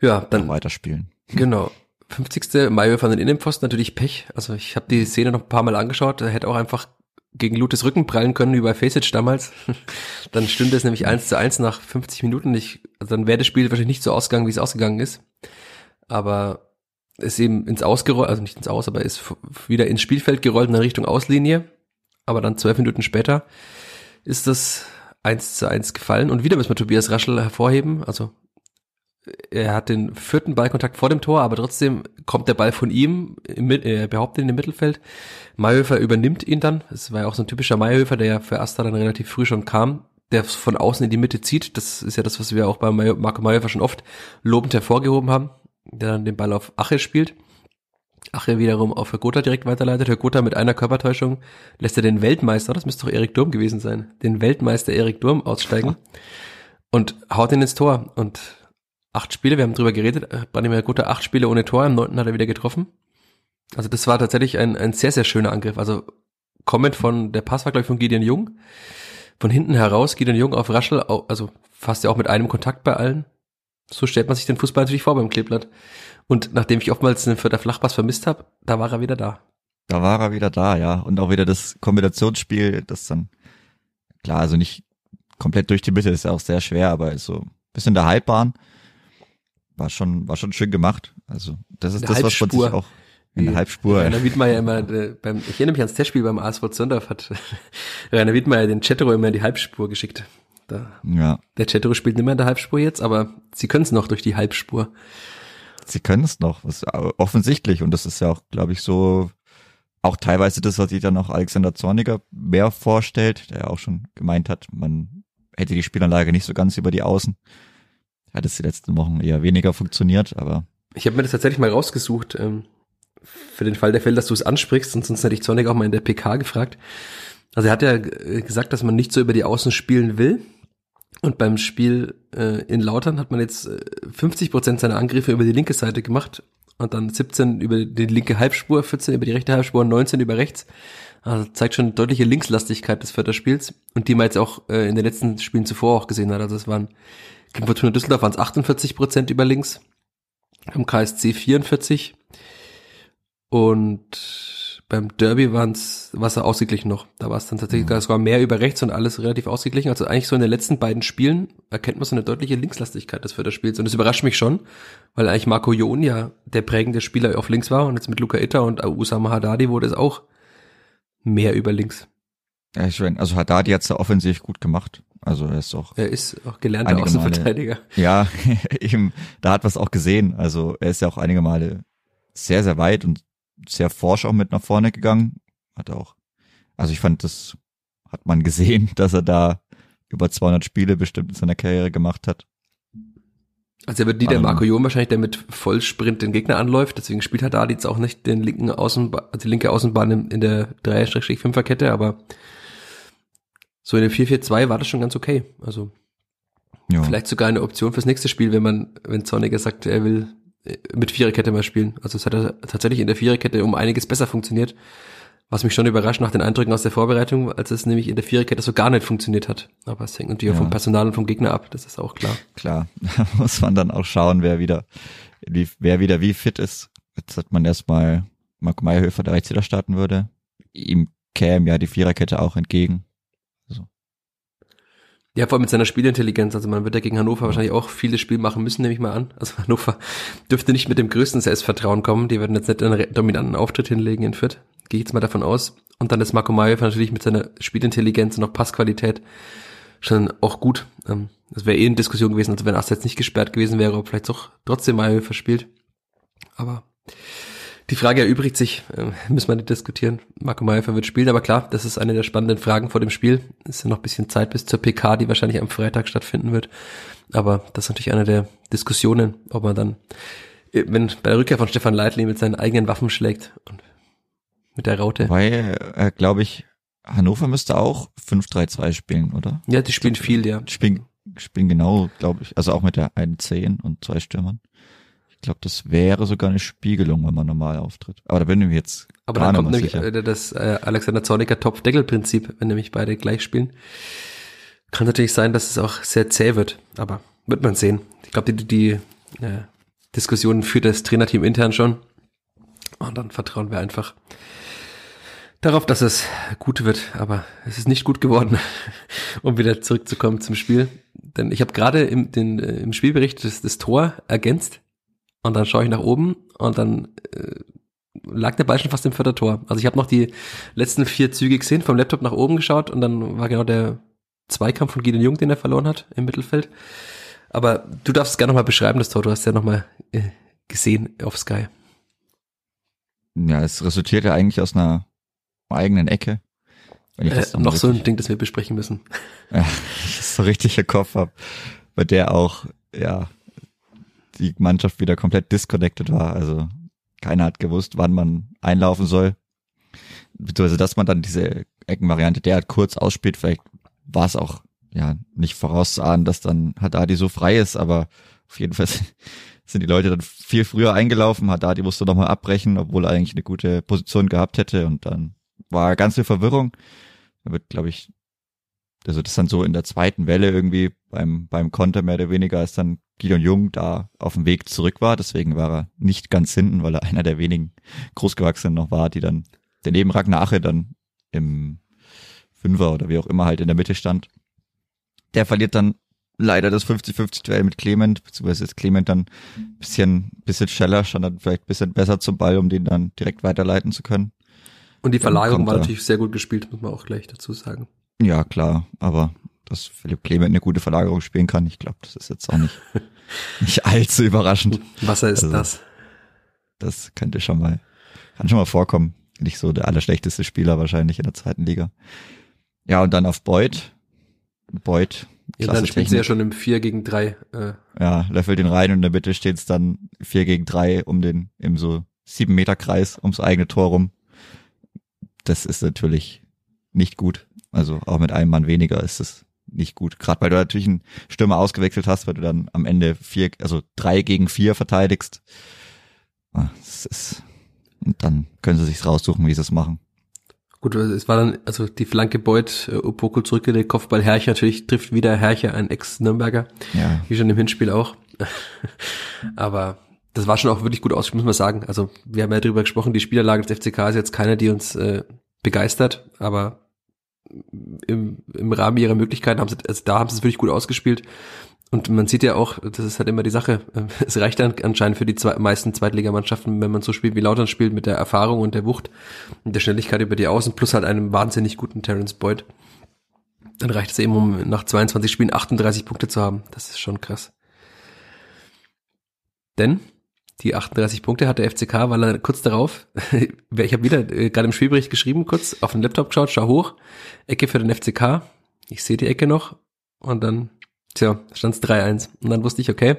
Ja, dann weiterspielen. Genau. 50. Mayo von den Innenpfosten natürlich Pech. Also ich habe die Szene noch ein paar Mal angeschaut. Er hätte auch einfach gegen Lutes Rücken prallen können, wie bei Faceit damals. dann stünde es nämlich 1 zu 1 nach 50 Minuten. Ich, also dann wäre das Spiel wahrscheinlich nicht so ausgegangen, wie es ausgegangen ist. Aber ist eben ins Ausgerollt, also nicht ins Aus, aber ist wieder ins Spielfeld gerollt in Richtung Auslinie. Aber dann zwölf Minuten später ist das 1 zu 1 gefallen. Und wieder müssen wir Tobias Raschel hervorheben. Also er hat den vierten Ballkontakt vor dem Tor, aber trotzdem kommt der Ball von ihm, im, er behauptet in dem Mittelfeld. Mayhöfer übernimmt ihn dann. Es war ja auch so ein typischer Mayhöfer, der ja für Asta dann relativ früh schon kam, der von außen in die Mitte zieht. Das ist ja das, was wir auch bei Marco Mayhöfer schon oft lobend hervorgehoben haben, der dann den Ball auf Ache spielt. Ache wiederum auf Herr Gotha direkt weiterleitet. Herr Gotha mit einer Körpertäuschung lässt er den Weltmeister, das müsste doch Erik Durm gewesen sein, den Weltmeister Erik Durm aussteigen und haut ihn ins Tor. Und acht Spiele, wir haben drüber geredet, äh, Branimir Gotha acht Spiele ohne Tor, im neunten hat er wieder getroffen. Also das war tatsächlich ein, ein sehr, sehr schöner Angriff. Also kommend von, der Pass war glaube ich von Gideon Jung, von hinten heraus, Gideon Jung auf Raschel, also fast ja auch mit einem Kontakt bei allen. So stellt man sich den Fußball natürlich vor beim Kleeblatt. Und nachdem ich oftmals einen Vierter Flachpass vermisst habe, da war er wieder da. Da war er wieder da, ja. Und auch wieder das Kombinationsspiel, das dann, klar, also nicht komplett durch die Mitte, ist ja auch sehr schwer, aber so bisschen der Halbbahn war schon, war schon schön gemacht. Also, das ist der das, was man sich auch, In der Halbspur. Rainer Wiedmeier immer, äh, beim, ich erinnere mich ans Testspiel beim ASV Zondorf hat Rainer Wiedmeier den Chatero immer in die Halbspur geschickt. Da, Ja, der Chatero spielt nicht mehr in der Halbspur jetzt, aber sie können es noch durch die Halbspur. Sie können es noch, was offensichtlich. Und das ist ja auch, glaube ich, so auch teilweise das, was sich dann auch Alexander Zorniger mehr vorstellt, der ja auch schon gemeint hat, man hätte die Spielanlage nicht so ganz über die Außen. Hat es die letzten Wochen eher weniger funktioniert, aber Ich habe mir das tatsächlich mal rausgesucht, ähm, für den Fall der Fälle, dass du es ansprichst, und sonst hätte ich Zornig auch mal in der PK gefragt. Also er hat ja äh, gesagt, dass man nicht so über die Außen spielen will. Und beim Spiel äh, in Lautern hat man jetzt äh, 50 Prozent seiner Angriffe über die linke Seite gemacht und dann 17 über die linke Halbspur, 14 über die rechte Halbspur und 19 über rechts. Also zeigt schon deutliche Linkslastigkeit des Förderspiels und die man jetzt auch äh, in den letzten Spielen zuvor auch gesehen hat. Also es waren gegen Fortuna Düsseldorf waren es 48 Prozent über links, am KSC 44 und beim Derby waren es war es ausgeglichen noch. Da war es dann tatsächlich Mhm. es war mehr über rechts und alles relativ ausgeglichen. Also eigentlich so in den letzten beiden Spielen erkennt man so eine deutliche Linkslastigkeit des Förderspiels und das überrascht mich schon, weil eigentlich Marco Jon ja der prägende Spieler auf links war und jetzt mit Luca Itter und Usama Haddadi wurde es auch mehr über links. ja, ich meine, also Haddadi hat's ja offensiv gut gemacht. Also er ist auch Er ist auch gelernter Einige Male. Außenverteidiger. Ja, eben, da hat was auch gesehen. Also er ist ja auch einige Male sehr, sehr weit und sehr forsch auch mit nach vorne gegangen. Hat auch, also ich fand, das hat man gesehen, dass er da über 200 Spiele bestimmt in seiner Karriere gemacht hat. Also er wird nie der Ähm. Marco Jon wahrscheinlich, der mit Vollsprint den Gegner anläuft. Deswegen spielt Haddadi jetzt auch nicht den linken Außenbahn, also die linke Außenbahn in, der 3-5er Kette, aber so in dem 4-4-2 war das schon ganz okay. Also Ja, vielleicht sogar eine Option fürs nächste Spiel, wenn man, wenn Zorniger sagt, er will mit Viererkette mal spielen. Also es hat tatsächlich in der Viererkette um einiges besser funktioniert. Was mich schon überrascht nach den Eindrücken aus der Vorbereitung, als es nämlich in der Viererkette so gar nicht funktioniert hat. Aber es hängt natürlich auch Ja. vom Personal und vom Gegner ab, das ist auch klar. klar. Da muss man dann auch schauen, wer wieder, wie, wer wieder wie fit ist. Jetzt hat man erstmal Marco Meyerhöfer, der rechts wieder starten würde. Ihm käme ja die Viererkette auch entgegen. Ja, vor allem mit seiner Spielintelligenz. Also man wird ja gegen Hannover wahrscheinlich auch vieles Spiel machen müssen, nehme ich mal an. Also Hannover dürfte nicht mit dem größten Selbstvertrauen kommen. Die werden jetzt nicht einen dominanten Auftritt hinlegen in Fürth. Gehe ich jetzt mal davon aus. Und dann ist Marco Mayer natürlich mit seiner Spielintelligenz und auch Passqualität schon auch gut. Ähm, Das wäre eh eine Diskussion gewesen, also wenn Ast jetzt nicht gesperrt gewesen wäre, ob vielleicht doch trotzdem Mayer verspielt. Aber die Frage erübrigt sich, äh, müssen wir nicht diskutieren. Marco Mayhofer wird spielen, aber klar, das ist eine der spannenden Fragen vor dem Spiel. Es ist ja noch ein bisschen Zeit bis zur PK, die wahrscheinlich am Freitag stattfinden wird. Aber das ist natürlich eine der Diskussionen, ob man dann, äh, wenn bei der Rückkehr von Stefan Leitli mit seinen eigenen Waffen schlägt und mit der Raute. Wobei, äh, glaube ich, Hannover müsste auch 5-3-2 spielen, oder? Ja, die spielen viel, ja. Spielen, spielen genau, glaube ich, also auch mit der einen 10 und zwei Stürmern. Ich glaube, das wäre sogar eine Spiegelung, wenn man normal auftritt. Aber da bin ich mir jetzt Aber gar dann kommt nämlich sicher. äh, das äh, Alexander Zorniger Topf-Deckel-Prinzip, wenn nämlich beide gleich spielen. Kann natürlich sein, dass es auch sehr zäh wird, aber wird man sehen. Ich glaube, die, die äh, Diskussionen führt das Trainerteam intern schon. Und dann vertrauen wir einfach darauf, dass es gut wird. Aber es ist nicht gut geworden, um wieder zurückzukommen zum Spiel. Denn ich habe gerade im, den, äh, im Spielbericht das, das Tor ergänzt und dann schaue ich nach oben und dann äh, lag der Ball schon fast im Fördertor. Also ich habe noch die letzten vier Züge gesehen, vom Laptop nach oben geschaut und dann war genau der Zweikampf von Gideon Jung, den er verloren hat im Mittelfeld. Aber du darfst es gerne nochmal beschreiben, das Tor. Du hast ja nochmal äh, gesehen auf Sky. Ja, es resultiert ja eigentlich aus einer eigenen Ecke. Äh, noch so ein Ding, das wir besprechen müssen. ja, ich das so richtig im Kopf habe, bei der auch, ja, die Mannschaft wieder komplett disconnected war. Also keiner hat gewusst, wann man einlaufen soll. Beziehungsweise, dass man dann diese Eckenvariante derart kurz ausspielt, vielleicht war es auch ja nicht vorauszuahnen, dass dann Haddadi so frei ist, aber auf jeden Fall sind die Leute dann viel früher eingelaufen. Haddadi musste nochmal abbrechen, obwohl er eigentlich eine gute Position gehabt hätte und dann war ganz viel Verwirrung. Da wird, glaube ich, also das dann so in der zweiten Welle irgendwie beim, beim Konter mehr oder weniger, als dann Gideon Jung da auf dem Weg zurück war. Deswegen war er nicht ganz hinten, weil er einer der wenigen Großgewachsenen noch war, die dann, der neben Ragnar Ache dann im Fünfer oder wie auch immer halt in der Mitte stand. Der verliert dann leider das 50-50-Duell mit Clement, beziehungsweise ist Clement dann bisschen, bisschen schneller, stand dann vielleicht bisschen besser zum Ball, um den dann direkt weiterleiten zu können. Und die Verlagerung war natürlich sehr gut gespielt, muss man auch gleich dazu sagen. Ja, klar, aber dass Philipp Clement eine gute Verlagerung spielen kann, ich glaube, das ist jetzt auch nicht, nicht allzu überraschend. Wasser ist Also, das. Das könnte schon mal, kann schon mal vorkommen. Nicht so der allerschlechteste Spieler wahrscheinlich in der zweiten Liga. Ja, und dann auf Boyd. Boyd, Ja, dann spielt sie ja schon im 4 gegen 3. Äh, Ja, löffelt den rein und in der Mitte steht's dann vier gegen drei um den, im so sieben Meter Kreis ums eigene Tor rum. Das ist natürlich nicht gut. Also auch mit einem Mann weniger ist es nicht gut. Gerade weil du natürlich einen Stürmer ausgewechselt hast, weil du dann am Ende vier, also drei gegen vier verteidigst. Ah, Das ist, und dann können sie sich raussuchen, wie sie es machen. Gut, es war dann, also die Flanke Beuth, äh, Opoko zurückgelegt, Kopfball Hercher, natürlich trifft wieder Hercher, ein Ex-Nürnberger, Ja, wie schon im Hinspiel auch. Aber das war schon auch wirklich gut ausgespielt, muss man sagen. Also wir haben ja darüber gesprochen, die Spielerlage des FCK ist jetzt keine, die uns äh, begeistert, aber im, im Rahmen ihrer Möglichkeiten haben sie, also da haben sie es wirklich gut ausgespielt. Und man sieht ja auch, das ist halt immer die Sache, es reicht dann anscheinend für die zwei, meisten Zweitligamannschaften, wenn man so spielt wie Lautern spielt, mit der Erfahrung und der Wucht und der Schnelligkeit über die Außen, plus halt einem wahnsinnig guten Terence Boyd. Dann reicht es eben, um nach 22 Spielen 38 Punkte zu haben. Das ist schon krass. Denn die 38 Punkte hat der FCK, weil er kurz darauf, ich habe wieder äh, gerade im Spielbericht geschrieben, kurz auf den Laptop geschaut, schau hoch, Ecke für den FCK, ich sehe die Ecke noch und dann, tja, stand es 3-1 und dann wusste ich, okay,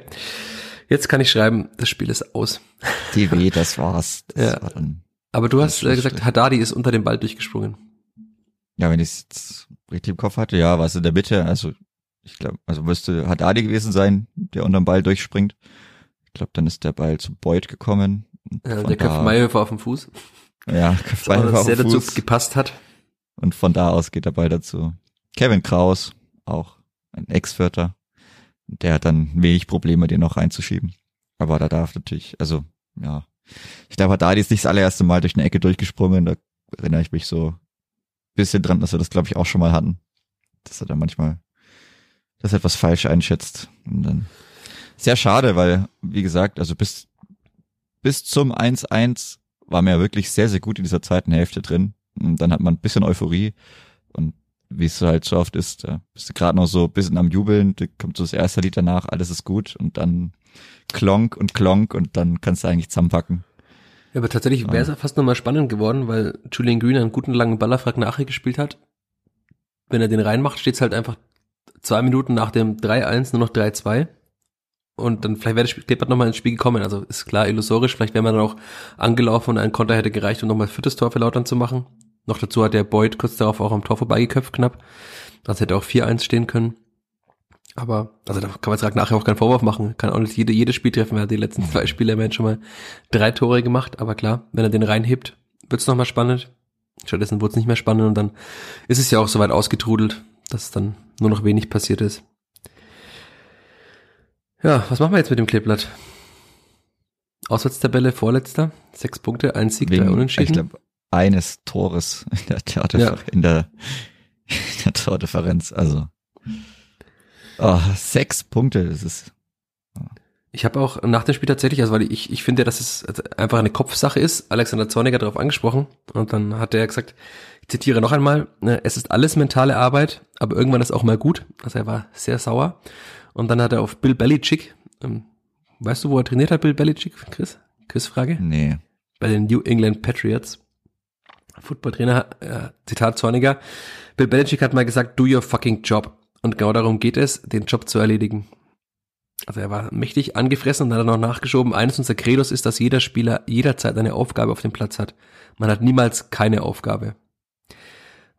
jetzt kann ich schreiben, das Spiel ist aus. DW, das war's. Das Ja. war Aber du hast äh, gesagt. Haddadi ist unter dem Ball durchgesprungen. ja, wenn ich es jetzt richtig im Kopf hatte, ja, war es in der Mitte, also ich glaube, also müsste Haddadi gewesen sein, der unterm Ball durchspringt. Ich glaube, dann ist der Ball zu Boyd gekommen. Von der köpft da- Mayhofer auf dem Fuß, Ja, Köpf Meyerhofer auch auf sehr den dazu Fuß. gepasst hat. Und von da aus geht der Ball dazu. Kevin Kraus, auch ein Ex-Vierter. Der hat dann wenig Probleme, den noch reinzuschieben. Aber da darf natürlich, also, ja. Ich glaube, Haddadi ist nicht das allererste Mal durch eine Ecke durchgesprungen. Da erinnere ich mich so ein bisschen dran, dass wir das, glaube ich, auch schon mal hatten. Dass er da manchmal das etwas falsch einschätzt. Und dann sehr schade, weil, wie gesagt, also bis, bis zum 1-1 war mir ja wirklich sehr, sehr gut in dieser zweiten Hälfte drin. Und dann hat man ein bisschen Euphorie. Und wie es halt so oft ist, da bist du gerade noch so ein bisschen am Jubeln, da kommt so das erste Lied danach, alles ist gut und dann klonk und klonk und dann kannst du eigentlich zusammenpacken. Ja, aber tatsächlich wäre es ja fast nochmal spannend geworden, weil Julian Green einen guten langen Ball auf Ragnar gespielt hat. Wenn er den reinmacht, steht es halt einfach zwei Minuten nach dem 3-1 nur noch 3-2. Und dann vielleicht wäre das Klippert nochmal ins Spiel gekommen. Also ist klar illusorisch. Vielleicht wäre man dann auch angelaufen und ein Konter hätte gereicht, um nochmal viertes Tor für Lautern zu machen. Noch dazu hat der Boyd kurz darauf auch am Tor vorbeigeköpft knapp. Das hätte auch 4-1 stehen können. Aber, also da kann man jetzt Ragnar auch keinen Vorwurf machen. Kann auch nicht jede, jedes Spiel treffen. Er hat die letzten zwei Spiele immerhin schon mal drei Tore gemacht. Aber klar, wenn er den reinhebt, wird's noch nochmal spannend. Stattdessen wurde es nicht mehr spannend und dann ist es ja auch soweit ausgetrudelt, dass dann nur noch wenig passiert ist. Ja, was machen wir jetzt mit dem Kleeblatt? Auswärtstabelle, vorletzter, sechs Punkte, ein Sieg, drei Wegen, Unentschieden. ich glaube, eines Tores in der, Ja. in der, in der Tordifferenz. Also oh, sechs Punkte, das ist Ich habe auch nach dem Spiel tatsächlich, also weil ich, ich finde, dass es einfach eine Kopfsache ist, Alexander Zorniger darauf angesprochen und dann hat er gesagt, ich zitiere noch einmal, ne, es ist alles mentale Arbeit, aber irgendwann ist auch mal gut. Also er war sehr sauer und dann hat er auf Bill Belichick, ähm, weißt du, wo er trainiert hat, Bill Belichick, Chris? Quizfrage? nee. bei den New England Patriots. Footballtrainer, äh, Zitat Zorniger, Bill Belichick hat mal gesagt, do your fucking job. Und genau darum geht es, den Job zu erledigen. Also er war mächtig angefressen und hat dann noch nachgeschoben, eines unserer Credos ist, dass jeder Spieler jederzeit eine Aufgabe auf dem Platz hat. Man hat niemals keine Aufgabe.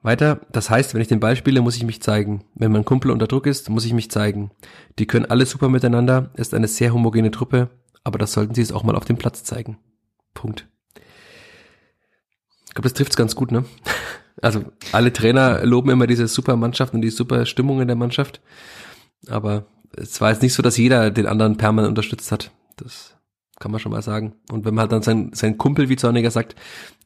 Weiter, das heißt, wenn ich den Ball spiele, muss ich mich zeigen. Wenn mein Kumpel unter Druck ist, muss ich mich zeigen. Die können alle super miteinander, ist eine sehr homogene Truppe, aber das sollten sie es auch mal auf dem Platz zeigen. Punkt. Ich glaube, das trifft's ganz gut, ne? Also alle Trainer loben immer diese super Mannschaft und die super Stimmung in der Mannschaft. Aber es war jetzt nicht so, dass jeder den anderen permanent unterstützt hat. Das kann man schon mal sagen. Und wenn man halt dann sein, sein Kumpel, wie Zorniger sagt,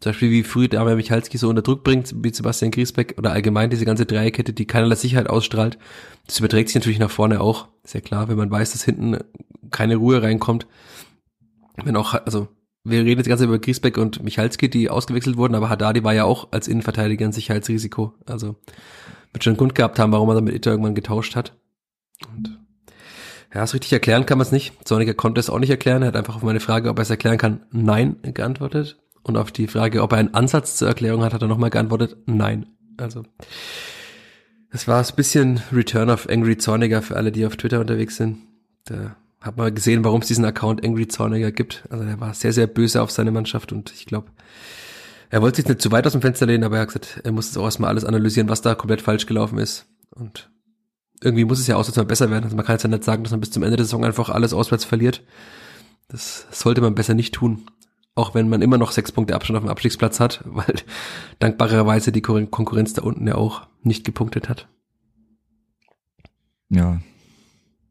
zum Beispiel wie früh der Michalski so unter Druck bringt, wie Sebastian Griesbeck oder allgemein diese ganze Dreierkette, die keinerlei Sicherheit ausstrahlt, das überträgt sich natürlich nach vorne auch. Ist ja klar, wenn man weiß, dass hinten keine Ruhe reinkommt. Wenn auch, also wir reden jetzt ganz über Griesbeck und Michalski, die ausgewechselt wurden, aber Haddadi war ja auch als Innenverteidiger ein Sicherheitsrisiko. Also wird schon einen Grund gehabt haben, warum er dann mit Itter irgendwann getauscht hat. Und ja, so richtig erklären kann man es nicht. Zorniger konnte es auch nicht erklären. Er hat einfach auf meine Frage, ob er es erklären kann, nein geantwortet. Und auf die Frage, ob er einen Ansatz zur Erklärung hat, hat er nochmal geantwortet, nein. Also, es war ein bisschen Return of Angry Zorniger für alle, die auf Twitter unterwegs sind. Da hat man gesehen, warum es diesen Account Angry Zorniger gibt. Also er war sehr, sehr böse auf seine Mannschaft und ich glaube, er wollte sich nicht zu weit aus dem Fenster lehnen, aber er hat gesagt, er muss jetzt auch erstmal alles analysieren, was da komplett falsch gelaufen ist. Und irgendwie muss es ja auswärts mal besser werden. Also man kann jetzt ja nicht sagen, dass man bis zum Ende der Saison einfach alles auswärts verliert. Das sollte man besser nicht tun. Auch wenn man immer noch sechs Punkte Abstand auf dem Abstiegsplatz hat, weil dankbarerweise die Konkurrenz da unten ja auch nicht gepunktet hat. Ja,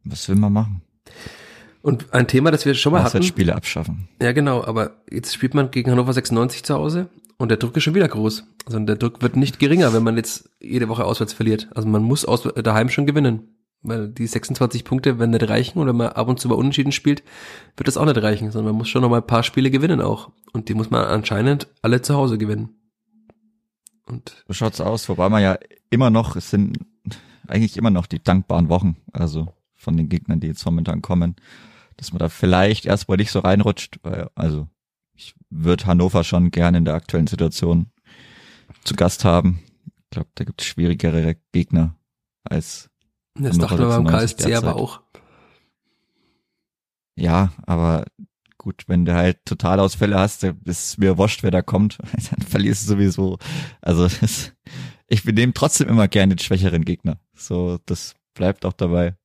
was will man machen? Und ein Thema, das wir schon mal hatten. Spiele abschaffen. Ja, genau, aber jetzt spielt man gegen Hannover 96 zu Hause und der Druck ist schon wieder groß. Also der Druck wird nicht geringer, wenn man jetzt jede Woche auswärts verliert. Also man muss aus, daheim schon gewinnen. Weil die 26 Punkte werden nicht reichen wenn man ab und zu bei Unentschieden spielt, wird das auch nicht reichen, sondern man muss schon noch mal ein paar Spiele gewinnen auch. Und die muss man anscheinend alle zu Hause gewinnen. Und so schaut's aus, wobei man ja immer noch, es sind eigentlich immer noch die dankbaren Wochen, also von den Gegnern, die jetzt momentan kommen, dass man da vielleicht erstmal nicht so reinrutscht, weil, also ich würde Hannover schon gerne in der aktuellen Situation zu Gast haben. Ich glaube, da gibt es schwierigere Gegner als Das dachte man beim KSC derzeit. aber auch. Ja, aber gut, wenn du halt Totalausfälle hast, ist mir wurscht, wer da kommt, dann verlierst du sowieso. Also das, ich benehme trotzdem immer gerne den schwächeren Gegner. So, das bleibt auch dabei.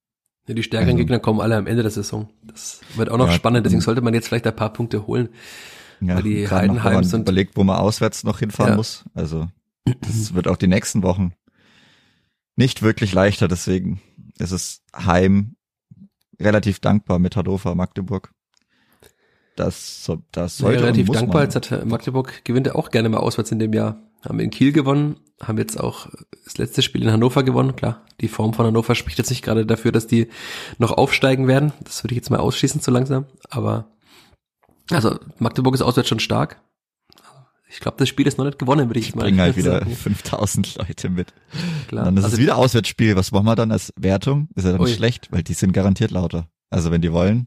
Ja, die stärkeren also, Gegner kommen alle am Ende der Saison. Das wird auch noch ja, spannend, deswegen sollte man jetzt vielleicht ein paar Punkte holen. Ja, weil die Heidenheims und überlegt, wo man auswärts noch hinfahren ja. muss. Also das wird auch die nächsten Wochen nicht wirklich leichter. Deswegen ist es Heim relativ dankbar mit Hannover, Magdeburg. Das, das sollte ja, relativ dankbar. Jetzt hat Magdeburg gewinnt er auch gerne mal auswärts in dem Jahr. Haben in Kiel gewonnen, haben jetzt auch das letzte Spiel in Hannover gewonnen. Klar, die Form von Hannover spricht jetzt nicht gerade dafür, dass die noch aufsteigen werden. Das würde ich jetzt mal ausschließen zu langsam. Aber also Magdeburg ist auswärts schon stark. Ich glaube, das Spiel ist noch nicht gewonnen, würde ich, ich mal bringen halt wieder 5000 Leute mit. Klar. dann ist also, es wieder Auswärtsspiel. Was machen wir dann als Wertung? Ist ja dann ui. schlecht, weil die sind garantiert lauter. Also wenn die wollen.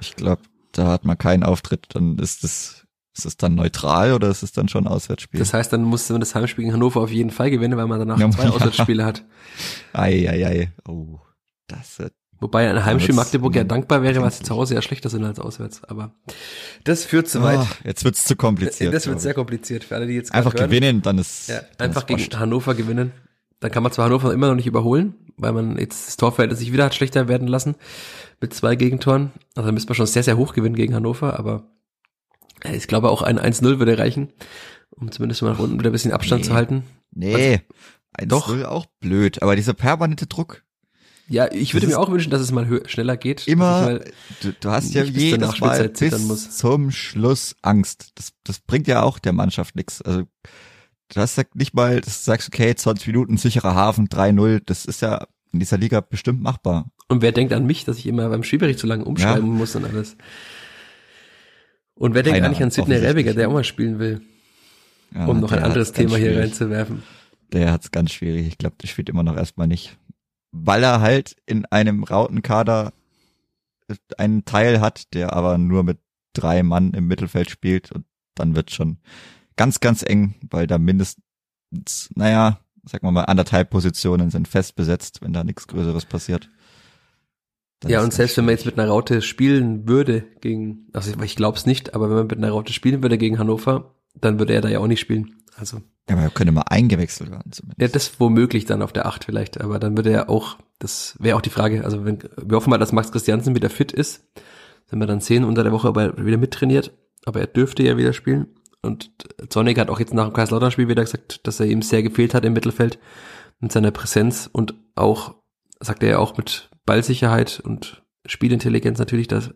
Ich glaube, da hat man keinen Auftritt. Dann ist das, ist es dann neutral oder ist es dann schon Auswärtsspiel? Das heißt, dann muss man das Heimspiel gegen Hannover auf jeden Fall gewinnen, weil man danach ja, zwei ja. Auswärtsspiele hat. Ei, ei, ei. Oh, das wird Wobei ein Heimspiel Magdeburg ja dankbar wäre, weil sie zu Hause ja schlechter sind als auswärts. Aber das führt zu weit. Oh, jetzt wird's zu kompliziert. Das wird sehr kompliziert für alle, die jetzt einfach hören. gewinnen, dann ist ja, dann einfach ist gegen Hannover gewinnen. Dann kann man zwar Hannover immer noch nicht überholen, weil man jetzt das Torverhältnis sich wieder hat schlechter werden lassen mit zwei Gegentoren. Also da müsste man schon sehr sehr hoch gewinnen gegen Hannover, aber ich glaube auch ein 1-0 würde reichen, um zumindest mal nach unten wieder ein bisschen Abstand nee. zu halten. Nee, 1-0 auch blöd, aber dieser permanente Druck ja, ich würde mir auch wünschen, dass es mal schneller geht. Immer, du, du hast ja jedes Mal bis muss. zum Schluss Angst. Das, das bringt ja auch der Mannschaft nichts. Also du hast ja nicht mal, das sagst okay, 20 Minuten sicherer Hafen, 3-0, das ist ja in dieser Liga bestimmt machbar. Und wer denkt an mich, dass ich immer beim Spielbericht zu lange umschreiben ja. muss und alles? Und wer denkt Keiner, eigentlich an Sidney Rebiger, der auch mal spielen will? Ja, um noch ein anderes Thema hier reinzuwerfen. Der hat's ganz schwierig. Ich glaube, der spielt immer noch erstmal nicht weil er halt in einem Rautenkader einen Teil hat, der aber nur mit drei Mann im Mittelfeld spielt und dann wird schon ganz, ganz eng, weil da mindestens, naja, sag mal mal, anderthalb Positionen sind fest besetzt, wenn da nichts Größeres passiert. ja, und selbst wenn man jetzt mit einer Raute spielen würde gegen, also ich glaube es nicht, aber wenn man mit einer Raute spielen würde gegen Hannover, dann würde er da ja auch nicht spielen. Also. Ja, aber er könnte mal eingewechselt werden zumindest. Ja, das womöglich dann auf der 8 vielleicht, aber dann würde er auch, das wäre auch die Frage, also wenn, wir hoffen mal, dass Max Christiansen wieder fit ist, wenn wir dann sehen unter der Woche, ob er wieder mittrainiert, aber er dürfte ja wieder spielen. Und Zornig hat auch jetzt nach dem Kaiserslautern-Spiel wieder gesagt, dass er ihm sehr gefehlt hat im Mittelfeld mit seiner Präsenz und auch, sagt er ja auch mit Ballsicherheit und Spielintelligenz natürlich, dass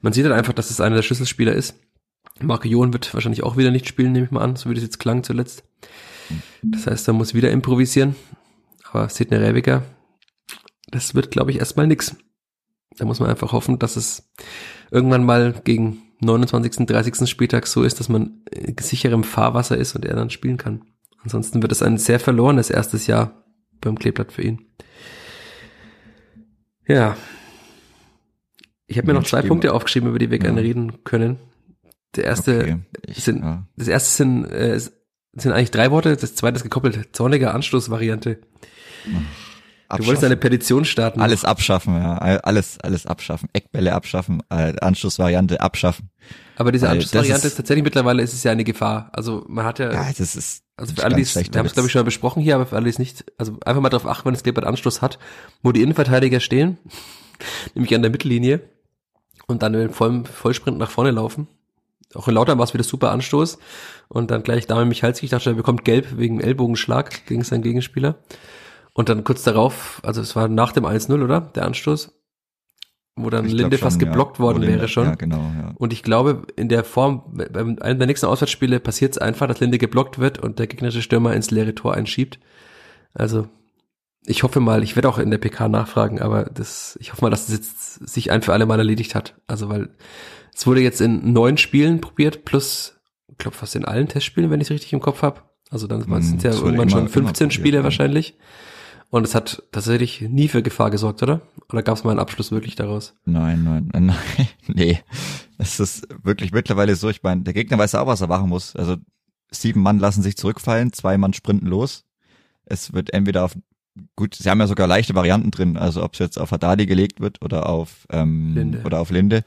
man sieht halt einfach, dass es einer der Schlüsselspieler ist. Marco Jon wird wahrscheinlich auch wieder nicht spielen, nehme ich mal an, so wie das jetzt klang zuletzt. Das heißt, er muss wieder improvisieren. Aber Sidney Rebiger, das wird, glaube ich, erstmal nix. Da muss man einfach hoffen, dass es irgendwann mal gegen 29., 30. Spieltag so ist, dass man sicherem Fahrwasser ist und er dann spielen kann. Ansonsten wird es ein sehr verlorenes erstes Jahr beim Kleeblatt für ihn. Ja. Ich habe mir noch zwei Punkte aufgeschrieben, über die wir ja. gerne reden können. Der erste okay. ich, sind, ja. das erste sind, äh, sind eigentlich drei Worte, das zweite ist gekoppelt, zorniger Anstoßvariante. Du wolltest eine Petition starten. Alles abschaffen, ja. Alles, alles abschaffen. Eckbälle abschaffen, äh, Anschlussvariante abschaffen. Aber diese Anschlussvariante ist, ist, tatsächlich mittlerweile ist es ja eine Gefahr. Also man hat ja. Ja, das ist. Also für alle, die wir haben es glaube ich schon mal besprochen hier, aber für alle, die es nicht, also einfach mal darauf achten, wenn das Kleeblatt Anschluss hat, wo die Innenverteidiger stehen, nämlich an der Mittellinie und dann mit vollem Vollsprint nach vorne laufen. Auch in Lautern war es wieder super Anstoß und dann gleich Dame Michalski, ich dachte, er bekommt gelb wegen Ellbogenschlag gegen seinen Gegenspieler. Und dann kurz darauf, also es war nach dem 1-0, oder? Der Anstoß, wo dann ich Linde fast schon, geblockt ja, worden Linde, wäre schon. Ja, genau, ja. Und ich glaube, in der Form, bei einem der nächsten Auswärtsspiele passiert es einfach, dass Linde geblockt wird und der gegnerische Stürmer ins leere Tor einschiebt. Also ich hoffe mal, ich werde auch in der PK nachfragen, aber das, ich hoffe mal, dass es jetzt sich ein für alle Mal erledigt hat. Also weil es wurde jetzt in neun Spielen probiert, plus, ich glaube fast in allen Testspielen, wenn ich es richtig im Kopf habe. Also dann hm, sind es ja irgendwann schon 15 Spiele wahrscheinlich. Und es hat tatsächlich nie für Gefahr gesorgt, oder? Oder gab es mal einen Abschluss wirklich daraus? Nein, nein, nein, nee. Es ist wirklich mittlerweile so, ich meine, der Gegner weiß auch, was er machen muss. Also sieben Mann lassen sich zurückfallen, zwei Mann sprinten los. Es wird entweder auf, gut, sie haben ja sogar leichte Varianten drin, also ob es jetzt auf Haddadi gelegt wird oder auf, ähm, Linde. oder auf Linde.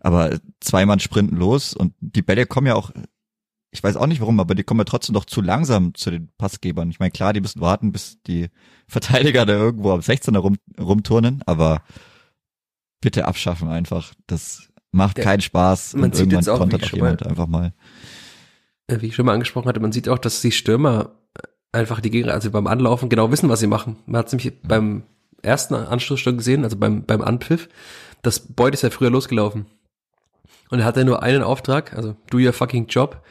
Aber zwei Mann sprinten los und die Bälle kommen ja auch ich weiß auch nicht warum, aber die kommen ja trotzdem doch zu langsam zu den Passgebern. Ich meine, klar, die müssen warten, bis die Verteidiger da irgendwo am 16er rum, rumturnen, aber bitte abschaffen einfach. Das macht ja, keinen Spaß man und sieht irgendwann jetzt auch, kontert auch jemand mal, einfach mal. Wie ich schon mal angesprochen hatte, man sieht auch, dass die Stürmer einfach die Gegner, also beim Anlaufen genau wissen, was sie machen. Man hat es nämlich beim ersten Anstoß schon gesehen, also beim, beim Anpfiff, das Beut ist ja früher losgelaufen. Und er hatte nur einen Auftrag, also do your fucking job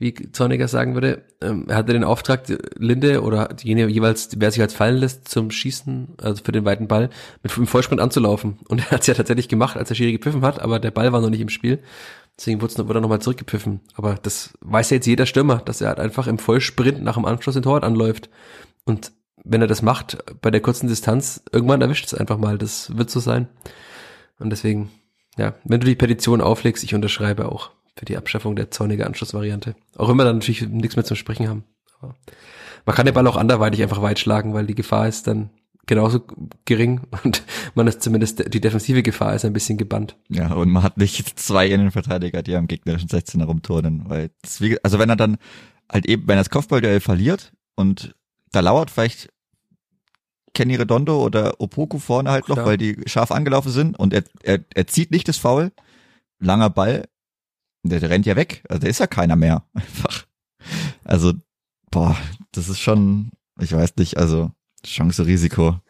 wie Zorniger sagen würde. Ähm, er hatte den Auftrag, Linde oder jene jeweils, wer sich als fallen lässt zum Schießen, also für den weiten Ball, mit dem Vollsprint anzulaufen. Und er hat es ja tatsächlich gemacht, als der Schiri gepfiffen hat, aber der Ball war noch nicht im Spiel. Deswegen wurde, er nochmal zurückgepfiffen. Aber das weiß ja jetzt jeder Stürmer, dass er halt einfach im Vollsprint nach dem Anschluss in Torwart anläuft. Und wenn er das macht, bei der kurzen Distanz, irgendwann erwischt es einfach mal. Das wird so sein. Und deswegen, ja, wenn du die Petition auflegst, ich unterschreibe auch für die Abschaffung der zornige Anschlussvariante. Auch immer dann natürlich nichts mehr zum Sprechen haben. Aber man kann den Ball auch anderweitig einfach weit schlagen, weil die Gefahr ist dann genauso gering und man ist zumindest, die defensive Gefahr ist ein bisschen gebannt. Ja, und man hat nicht zwei Innenverteidiger, die am gegnerischen 16er rumturnen, weil, das, also wenn er dann halt eben, wenn er das Kopfballduell verliert und da lauert vielleicht Kenny Redondo oder Opoku vorne halt Klar. noch, weil die scharf angelaufen sind und er, er, er zieht nicht das Foul, langer Ball, der, der rennt ja weg. Also der ist ja keiner mehr. Einfach. Also, boah, das ist schon, ich weiß nicht, also Chance, Risiko.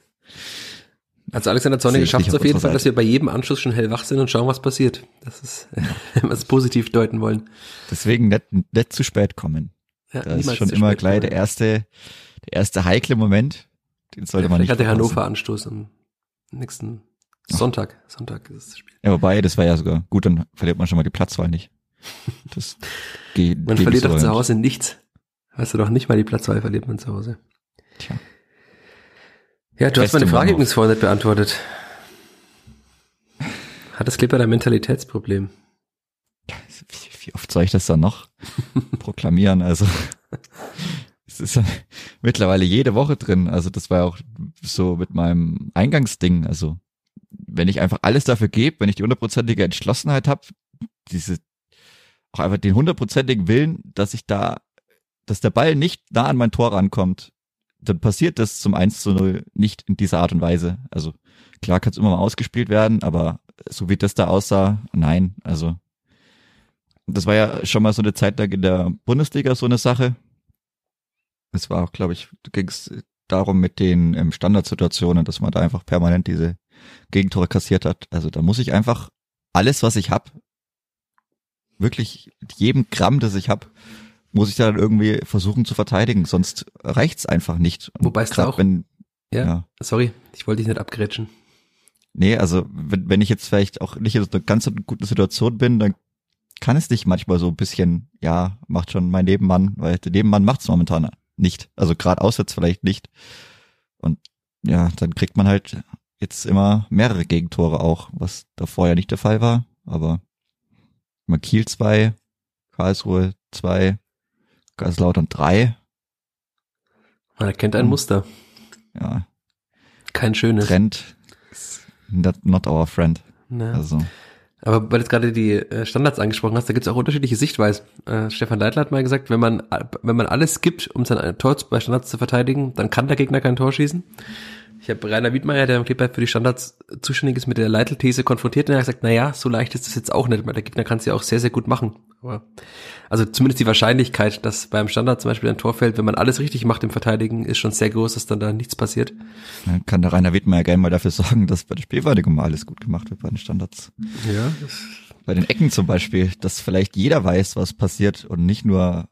Also Alexander Zornig schafft es auf jeden Fall, dass wir bei jedem Anschluss schon hellwach sind und schauen, was passiert. Das ist, wenn wir es positiv deuten wollen. Deswegen nicht, nicht zu spät kommen. Ja, das ist schon immer gleich der erste, der erste heikle Moment. Den sollte ja, man nicht. hat der Hannover Anstoß am nächsten Sonntag. Sonntag ist das Spiel. Ja, wobei, das war ja sogar gut, dann verliert man schon mal die Platzwahl nicht. Das geht. Man verliert doch zu Hause nichts. Weißt du doch nicht mal die Platzwahl verliert man zu Hause. Tja. Ja, du Beste hast meine Frage übrigens vorhin nicht beantwortet. Hat das Clipper ein Mentalitätsproblem? Wie, wie oft soll ich das dann noch proklamieren? Also es ist mittlerweile jede Woche drin. Also das war auch so mit meinem Eingangsding. Also wenn ich einfach alles dafür gebe, wenn ich die hundertprozentige Entschlossenheit habe, diese auch einfach den hundertprozentigen Willen, dass ich da, dass der Ball nicht nah an mein Tor rankommt, dann passiert das zum 1 zu 0 nicht in dieser Art und Weise. Also klar kann es immer mal ausgespielt werden, aber so wie das da aussah, nein. Also das war ja schon mal so eine Zeit lang in der Bundesliga so eine Sache. Es war auch, glaube ich, ging es darum mit den ähm, Standardsituationen, dass man da einfach permanent diese Gegentore kassiert hat. Also da muss ich einfach alles, was ich hab, wirklich jedem Gramm, das ich hab, muss ich dann irgendwie versuchen zu verteidigen, sonst reicht's einfach nicht. Wobei es auch, wenn, ja, ja, sorry, ich wollte dich nicht abgrätschen. Nee, also wenn, wenn ich jetzt vielleicht auch nicht in so einer ganz guten Situation bin, dann kann es dich manchmal so ein bisschen, ja, macht schon mein Nebenmann, weil der Nebenmann macht's momentan nicht. Also gerade auswärts vielleicht nicht. Und ja, dann kriegt man halt jetzt immer mehrere Gegentore auch, was davor ja nicht der Fall war. Aber mal Kiel zwei, Karlsruhe zwei, Kaiserslautern drei. Man erkennt ein Muster. Ja. Kein schönes. Trend not, our friend. Ja. Also. Aber weil du jetzt gerade die äh, Standards angesprochen hast, da gibt es auch unterschiedliche Sichtweisen. Äh, Stefan Leitler hat mal gesagt, wenn man, wenn man alles gibt, um sein Tor bei Standards zu verteidigen, dann kann der Gegner kein Tor schießen. Ich habe Rainer Wiedmeier, der im Clipper für die Standards zuständig ist, mit der Leitl-These konfrontiert und er hat gesagt, na ja, so leicht ist das jetzt auch nicht, weil der Gegner kann es ja auch sehr, sehr gut machen. Aber, also zumindest die Wahrscheinlichkeit, dass beim Standard zum Beispiel ein Tor fällt, wenn man alles richtig macht im Verteidigen, ist schon sehr groß, dass dann da nichts passiert. Dann kann der Rainer Wiedmeier gerne mal dafür sorgen, dass bei der Spielverteidigung mal alles gut gemacht wird bei den Standards. Ja. Bei den Ecken zum Beispiel, dass vielleicht jeder weiß, was passiert und nicht nur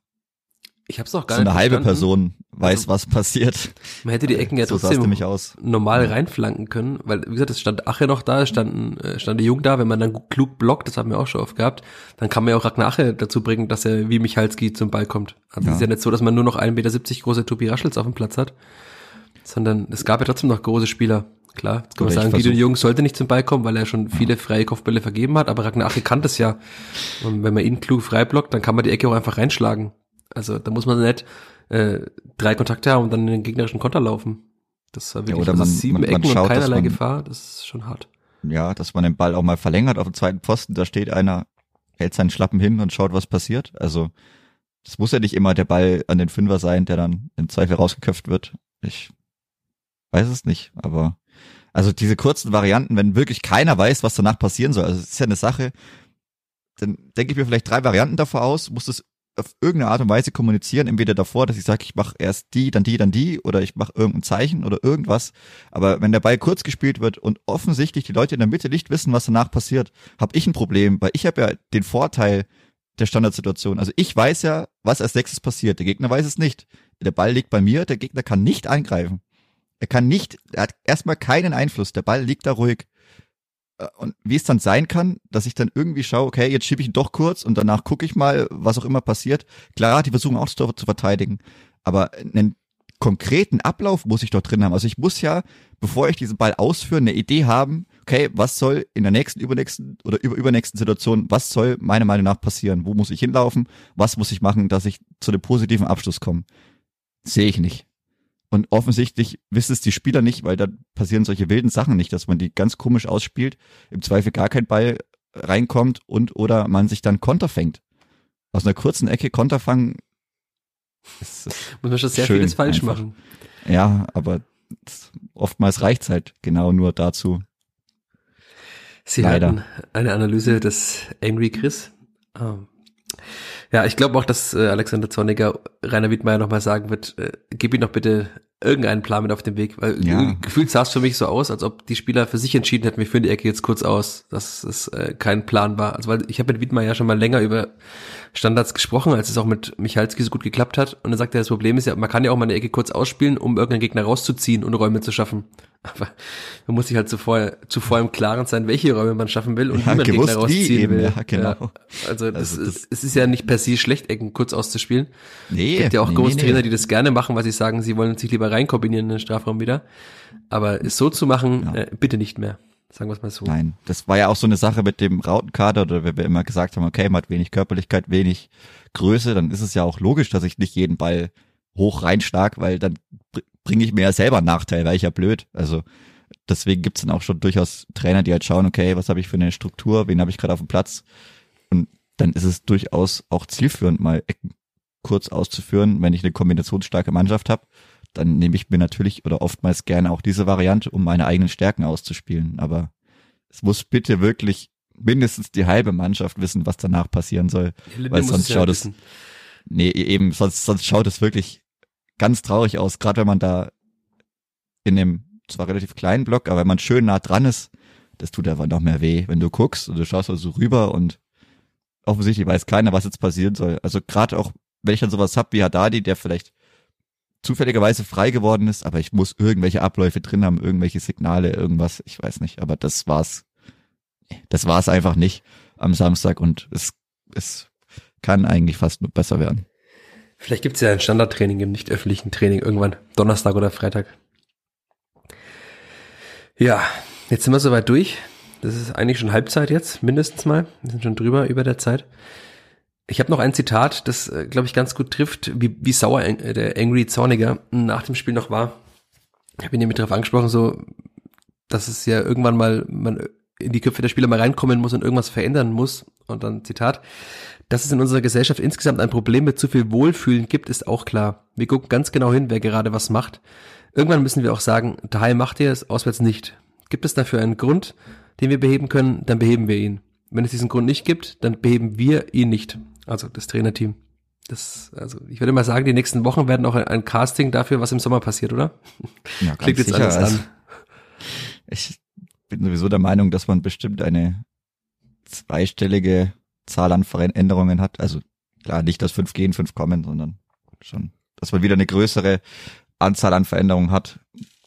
ich hab's auch gar so nicht eine halbe Person weiß, also, was passiert. Man hätte die Ecken ja so trotzdem normal reinflanken können, weil wie gesagt, es stand Ache noch da, es stand, äh, Jung da, wenn man dann klug blockt, das haben wir auch schon oft gehabt, dann kann man ja auch Ragnar Ache dazu bringen, dass er wie Michalski zum Ball kommt. Also ja. es ist ja nicht so, dass man nur noch 1,70 Meter große Tobi Raschels auf dem Platz hat, sondern es gab ja trotzdem noch große Spieler. Klar, jetzt kann man sagen, Guido Jung sollte nicht zum Ball kommen, weil er schon viele freie Kopfbälle vergeben hat, aber Ragnar Ache kann das ja. Und wenn man ihn klug frei blockt, dann kann man die Ecke auch einfach reinschlagen. Also da muss man nicht äh, drei Kontakte haben und dann in den gegnerischen Konter laufen. Das war wirklich ja, oder man, sieben man, man Ecken schaut, und keinerlei man, Gefahr. Das ist schon hart. Ja, dass man den Ball auch mal verlängert auf dem zweiten Posten. Da steht einer, hält seinen Schlappen hin und schaut, was passiert. Also das muss ja nicht immer der Ball an den Fünfer sein, der dann im Zweifel rausgeköpft wird. Ich weiß es nicht, aber also diese kurzen Varianten, wenn wirklich keiner weiß, was danach passieren soll, also es ist ja eine Sache, dann denke ich mir vielleicht drei Varianten davor aus, muss das auf irgendeine Art und Weise kommunizieren, entweder davor, dass ich sage, ich mache erst die, dann die, dann die oder ich mache irgendein Zeichen oder irgendwas. Aber wenn der Ball kurz gespielt wird und offensichtlich die Leute in der Mitte nicht wissen, was danach passiert, habe ich ein Problem, weil ich habe ja den Vorteil der Standardsituation. Also ich weiß ja, was als nächstes passiert. Der Gegner weiß es nicht. Der Ball liegt bei mir, der Gegner kann nicht eingreifen. Er kann nicht, er hat erstmal keinen Einfluss. Der Ball liegt da ruhig. Äh, und wie es dann sein kann, dass ich dann irgendwie schaue, okay, jetzt schiebe ich ihn doch kurz und danach gucke ich mal, was auch immer passiert. Klar, die versuchen auch zu verteidigen, aber einen konkreten Ablauf muss ich doch drin haben. Also ich muss ja, bevor ich diesen Ball ausführe, eine Idee haben, okay, was soll in der nächsten, übernächsten oder über, übernächsten Situation, was soll meiner Meinung nach passieren? Wo muss ich hinlaufen? Was muss ich machen, dass ich zu dem positiven Abschluss komme? Sehe ich nicht. Und offensichtlich wissen es die Spieler nicht, weil da passieren solche wilden Sachen nicht, dass man die ganz komisch ausspielt, im Zweifel gar kein Ball reinkommt und oder man sich dann Konter fängt. Aus einer kurzen Ecke Konter fangen. Muss man schon sehr vieles falsch einfach. machen. Ja, aber oftmals reicht's halt genau nur dazu. Sie Leider. hatten eine Analyse des Angry Chris. Ähm, ja, ich glaube auch, dass äh, Alexander Zorniger Rainer Wiedmeier nochmal sagen wird, äh, gib ihm doch bitte irgendeinen Plan mit auf den Weg, weil ja. gefühlt sah es für mich so aus, als ob die Spieler für sich entschieden hätten, wir führen die Ecke jetzt kurz aus, dass es äh, kein Plan war. Also weil ich habe mit Wiedmeier ja schon mal länger über Standards gesprochen, als es auch mit Michalski so gut geklappt hat. Und er sagt er, das Problem ist ja, man kann ja auch mal eine Ecke kurz ausspielen, um irgendeinen Gegner rauszuziehen und Räume zu schaffen. Aber man muss sich halt zuvor, zuvor im Klaren sein, welche Räume man schaffen will und ja, wie man gewusst, Gegner rausziehen eben, will. Ja, genau. Ja, also, das, also das, ist, es ist ja nicht per se schlecht, Ecken kurz auszuspielen. Nee, es gibt ja auch nee, Großtrainer, nee. die das gerne machen, weil sie sagen, sie wollen sich lieber reinkombinieren in den Strafraum wieder. Aber es so zu machen, ja. äh, bitte nicht mehr. Sagen wir es mal so. Nein, das war ja auch so eine Sache mit dem Rautenkader, oder wenn wir immer gesagt haben, okay, man hat wenig Körperlichkeit, wenig Größe, dann ist es ja auch logisch, dass ich nicht jeden Ball hoch reinschlag, weil dann bringe ich mir ja selber einen Nachteil, weil ich ja blöd. Also deswegen gibt's dann auch schon durchaus Trainer, die halt schauen, okay, was habe ich für eine Struktur, wen habe ich gerade auf dem Platz? Und dann ist es durchaus auch zielführend, mal Ecken kurz auszuführen, wenn ich eine kombinationsstarke Mannschaft habe dann nehme ich mir natürlich oder oftmals gerne auch diese Variante, um meine eigenen Stärken auszuspielen. Aber es muss bitte wirklich mindestens die halbe Mannschaft wissen, was danach passieren soll. Ja, weil sonst schaut es, nee, eben, sonst, sonst schaut es wirklich ganz traurig aus, gerade wenn man da in dem zwar relativ kleinen Block, aber wenn man schön nah dran ist, das tut einfach noch mehr weh, wenn du guckst und du schaust also rüber und offensichtlich weiß keiner, was jetzt passieren soll. Also gerade auch, wenn ich dann sowas hab wie Haddadi, der vielleicht zufälligerweise frei geworden ist, aber ich muss irgendwelche Abläufe drin haben, irgendwelche Signale, irgendwas, ich weiß nicht, aber das war's. Das war's einfach nicht am Samstag und es, es kann eigentlich fast nur besser werden. Vielleicht gibt's ja ein Standardtraining im nicht öffentlichen Training irgendwann, Donnerstag oder Freitag. Ja, jetzt sind wir soweit durch. Das ist eigentlich schon Halbzeit jetzt, mindestens mal. Wir sind schon drüber über der Zeit. Ich habe noch ein Zitat, das, äh, glaube ich, ganz gut trifft, wie, wie sauer äh, der Angry Zorniger nach dem Spiel noch war. Ich habe ihn nämlich darauf angesprochen, so, dass es ja irgendwann mal man in die Köpfe der Spieler mal reinkommen muss und irgendwas verändern muss. Und dann Zitat, dass es in unserer Gesellschaft insgesamt ein Problem mit zu viel Wohlfühlen gibt, ist auch klar. Wir gucken ganz genau hin, wer gerade was macht. Irgendwann müssen wir auch sagen, daheim macht ihr es, auswärts nicht. Gibt es dafür einen Grund, den wir beheben können, dann beheben wir ihn. Wenn es diesen Grund nicht gibt, dann beheben wir ihn nicht. Also das Trainerteam. Das, also ich würde mal sagen, die nächsten Wochen werden auch ein, Casting dafür, was im Sommer passiert, oder? Ja, Klingt jetzt sicher. alles an. Ich bin sowieso der Meinung, dass man bestimmt eine zweistellige Zahl an Veränderungen hat. Also klar, nicht, dass fünf gehen, fünf kommen, sondern schon, dass man wieder eine größere Anzahl an Veränderungen hat.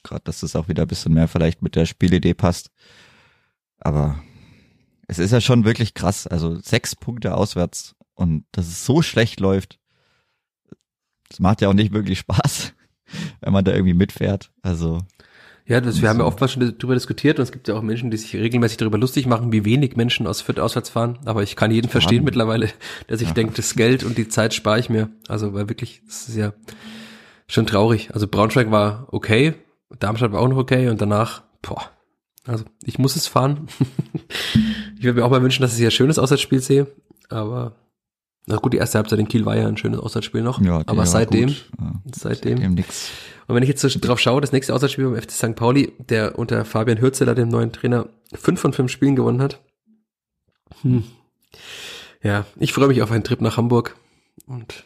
Gerade, dass das auch wieder ein bisschen mehr vielleicht mit der Spielidee passt. Aber es ist ja schon wirklich krass. Also sechs Punkte auswärts und dass es so schlecht läuft, das macht ja auch nicht wirklich Spaß, wenn man da irgendwie mitfährt. Also ja, das, wir haben ja oftmals schon darüber diskutiert und es gibt ja auch Menschen, die sich regelmäßig darüber lustig machen, wie wenig Menschen aus Fürth auswärts fahren. Aber ich kann jeden ja, verstehen mittlerweile, der sich ja. denkt, das Geld und die Zeit spare ich mir. Also weil wirklich, das ist ja schon traurig. Also Braunschweig war okay, Darmstadt war auch noch okay und danach, boah, also ich muss es fahren. ich würde mir auch mal wünschen, dass ich ein schönes Auswärtsspiel sehe, aber na gut, die erste Halbzeit in Kiel war ja ein schönes Auswärtsspiel noch. Ja, aber seitdem, ja, seitdem, seitdem nix. Und wenn ich jetzt so drauf schaue, das nächste Auswärtsspiel beim FC St. Pauli, der unter Fabian Hürzeler, dem neuen Trainer, fünf von fünf Spielen gewonnen hat. Hm. Ja, ich freue mich auf einen Trip nach Hamburg und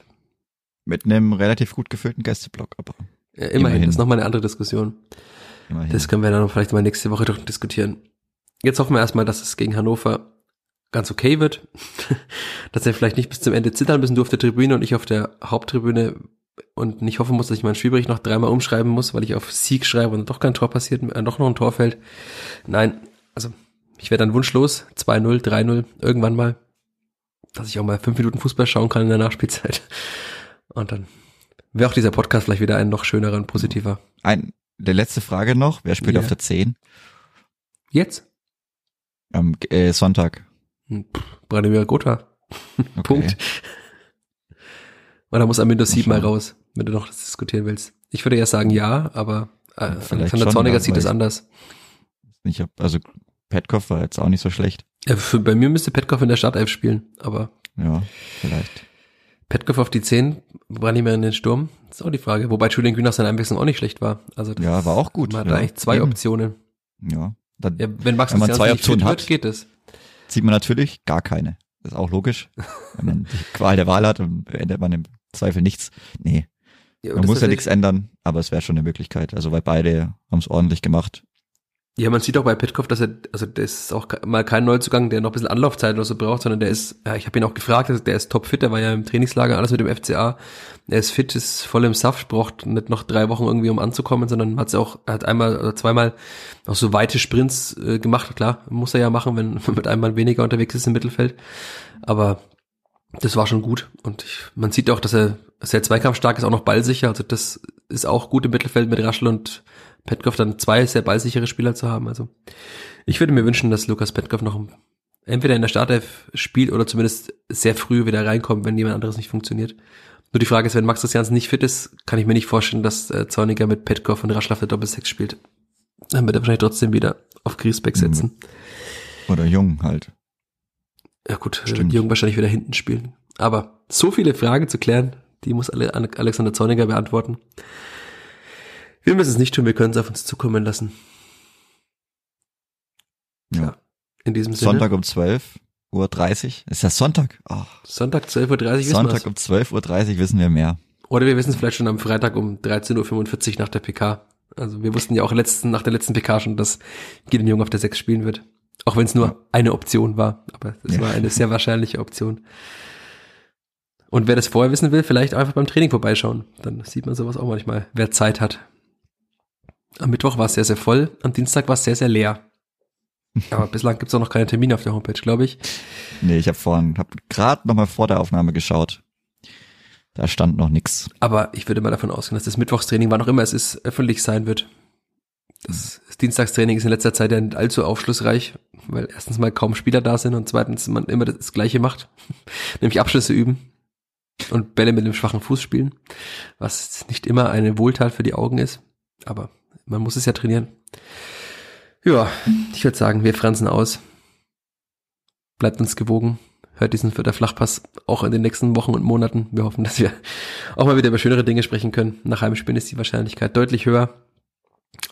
mit einem relativ gut gefüllten Gästeblock, aber ja, immerhin, immerhin. das ist nochmal eine andere Diskussion. Immerhin. Das können wir dann vielleicht mal nächste Woche doch diskutieren. Jetzt hoffen wir erstmal, dass es gegen Hannover ganz okay wird, dass er vielleicht nicht bis zum Ende zittern müssen durfte Tribüne und ich auf der Haupttribüne und nicht hoffen muss, dass ich meinen Spielbericht noch dreimal umschreiben muss, weil ich auf Sieg schreibe und doch kein Tor passiert, äh, doch noch ein Tor fällt. Nein, also ich werde dann wunschlos, 2-0, 3-0, irgendwann mal, dass ich auch mal fünf Minuten Fußball schauen kann in der Nachspielzeit. Und dann wäre auch dieser Podcast vielleicht wieder ein noch schönerer und positiver. Ein, der letzte Frage noch, wer spielt ja. auf der 10? Jetzt? Am äh, Sonntag. Hm, Branimir Gotha. Okay. Punkt. Oder muss am Windows 7 mal raus, wenn du noch das diskutieren willst. Ich würde ja sagen ja, aber äh, Alexander Zorniger sieht es anders. Ich hab, also Petkov war jetzt auch nicht so schlecht. Ja, für, bei mir müsste Petkov in der Startelf spielen, aber. Ja, vielleicht. Petkov auf die 10, Branimir in den Sturm, ist auch die Frage. Wobei Julian Green nach seiner Einwechslung auch nicht schlecht war. Also ja, war auch gut. Man hat ja, eigentlich zwei eben. Optionen. Ja. Dann, ja wenn Max wenn man zwei Optionen hat, wird, geht es. Zieht man natürlich gar keine. Das ist auch logisch. wenn man die Qual der Wahl hat, dann beendet man im Zweifel nichts. Nee. Ja, man muss ja nichts ändern, aber es wäre schon eine Möglichkeit. Also weil beide haben es ordentlich gemacht. Ja, man sieht auch bei Petkov, dass er, also der ist auch mal kein Neuzugang, der noch ein bisschen Anlaufzeit oder so braucht, sondern der ist, ja, ich habe ihn auch gefragt, der ist topfit, der war ja im Trainingslager, alles mit dem FCA. Er ist fit, ist voll im Saft, braucht nicht noch drei Wochen irgendwie, um anzukommen, sondern hat auch, hat einmal oder zweimal auch so weite Sprints äh, gemacht. Klar, muss er ja machen, wenn man mit einmal weniger unterwegs ist im Mittelfeld. Aber das war schon gut. Und ich, man sieht auch, dass er sehr zweikampfstark ist, auch noch ballsicher. Also das ist auch gut im Mittelfeld mit Raschel und Petkov dann zwei sehr ballsichere Spieler zu haben. Also ich würde mir wünschen, dass Lukas Petkov noch entweder in der Startelf spielt oder zumindest sehr früh wieder reinkommt, wenn jemand anderes nicht funktioniert. Nur die Frage ist, wenn Max Christiansen nicht fit ist, kann ich mir nicht vorstellen, dass äh, Zorniger mit Petkov und Raschel auf der Doppelsechs spielt. Dann wird er wahrscheinlich trotzdem wieder auf Griesbeck setzen. Oder Jung halt. Ja gut, äh, Stimmt. Jung wahrscheinlich wieder hinten spielen. Aber so viele Fragen zu klären, die muss Alexander Zorniger beantworten. Wir müssen es nicht tun, wir können es auf uns zukommen lassen. Ja. ja. In diesem Sinne. Sonntag um 12 Uhr 30. Ist das Sonntag? Oh. Sonntag 12 Uhr 30 Sonntag um 12 Uhr 30 wissen wir mehr. Oder wir wissen es vielleicht schon am Freitag um 13.45 Uhr nach der PK. Also wir wussten ja auch letzten, nach der letzten PK schon, dass Gideon Jung auf der 6 spielen wird. Auch wenn es nur ja. eine Option war, aber es ja. war eine sehr wahrscheinliche Option. Und wer das vorher wissen will, vielleicht einfach beim Training vorbeischauen. Dann sieht man sowas auch manchmal, wer Zeit hat. Am Mittwoch war es sehr, sehr voll, am Dienstag war es sehr, sehr leer. Aber bislang gibt es auch noch keine Termine auf der Homepage, glaube ich. Nee, ich habe vorhin, habe gerade nochmal vor der Aufnahme geschaut. Da stand noch nix. Aber ich würde mal davon ausgehen, dass das Mittwochstraining, wann auch immer es ist, öffentlich sein wird. Das, Dienstagstraining ist in letzter Zeit ja nicht allzu aufschlussreich, weil erstens mal kaum Spieler da sind und zweitens man immer das Gleiche macht, nämlich Abschlüsse üben und Bälle mit einem schwachen Fuß spielen, was nicht immer eine Wohltat für die Augen ist, aber man muss es ja trainieren. Ja, ich würde sagen, wir fransen aus. Bleibt uns gewogen. Hört diesen Vierter Flachpass auch in den nächsten Wochen und Monaten. Wir hoffen, dass wir auch mal wieder über schönere Dinge sprechen können. Nach einem Spiel ist die Wahrscheinlichkeit deutlich höher.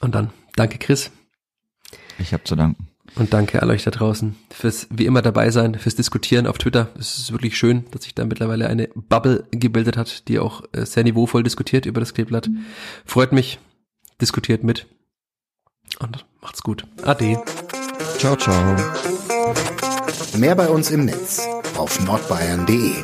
Und dann danke Chris. Ich habe zu danken. Und danke all euch da draußen fürs wie immer dabei sein, fürs Diskutieren auf Twitter. Es ist wirklich schön, dass sich da mittlerweile eine Bubble gebildet hat, die auch äh, sehr niveauvoll diskutiert über das Kleeblatt. Freut mich, diskutiert mit. Und macht's gut. Ade. Ciao, ciao. Mehr bei uns im Netz auf nordbayern.de.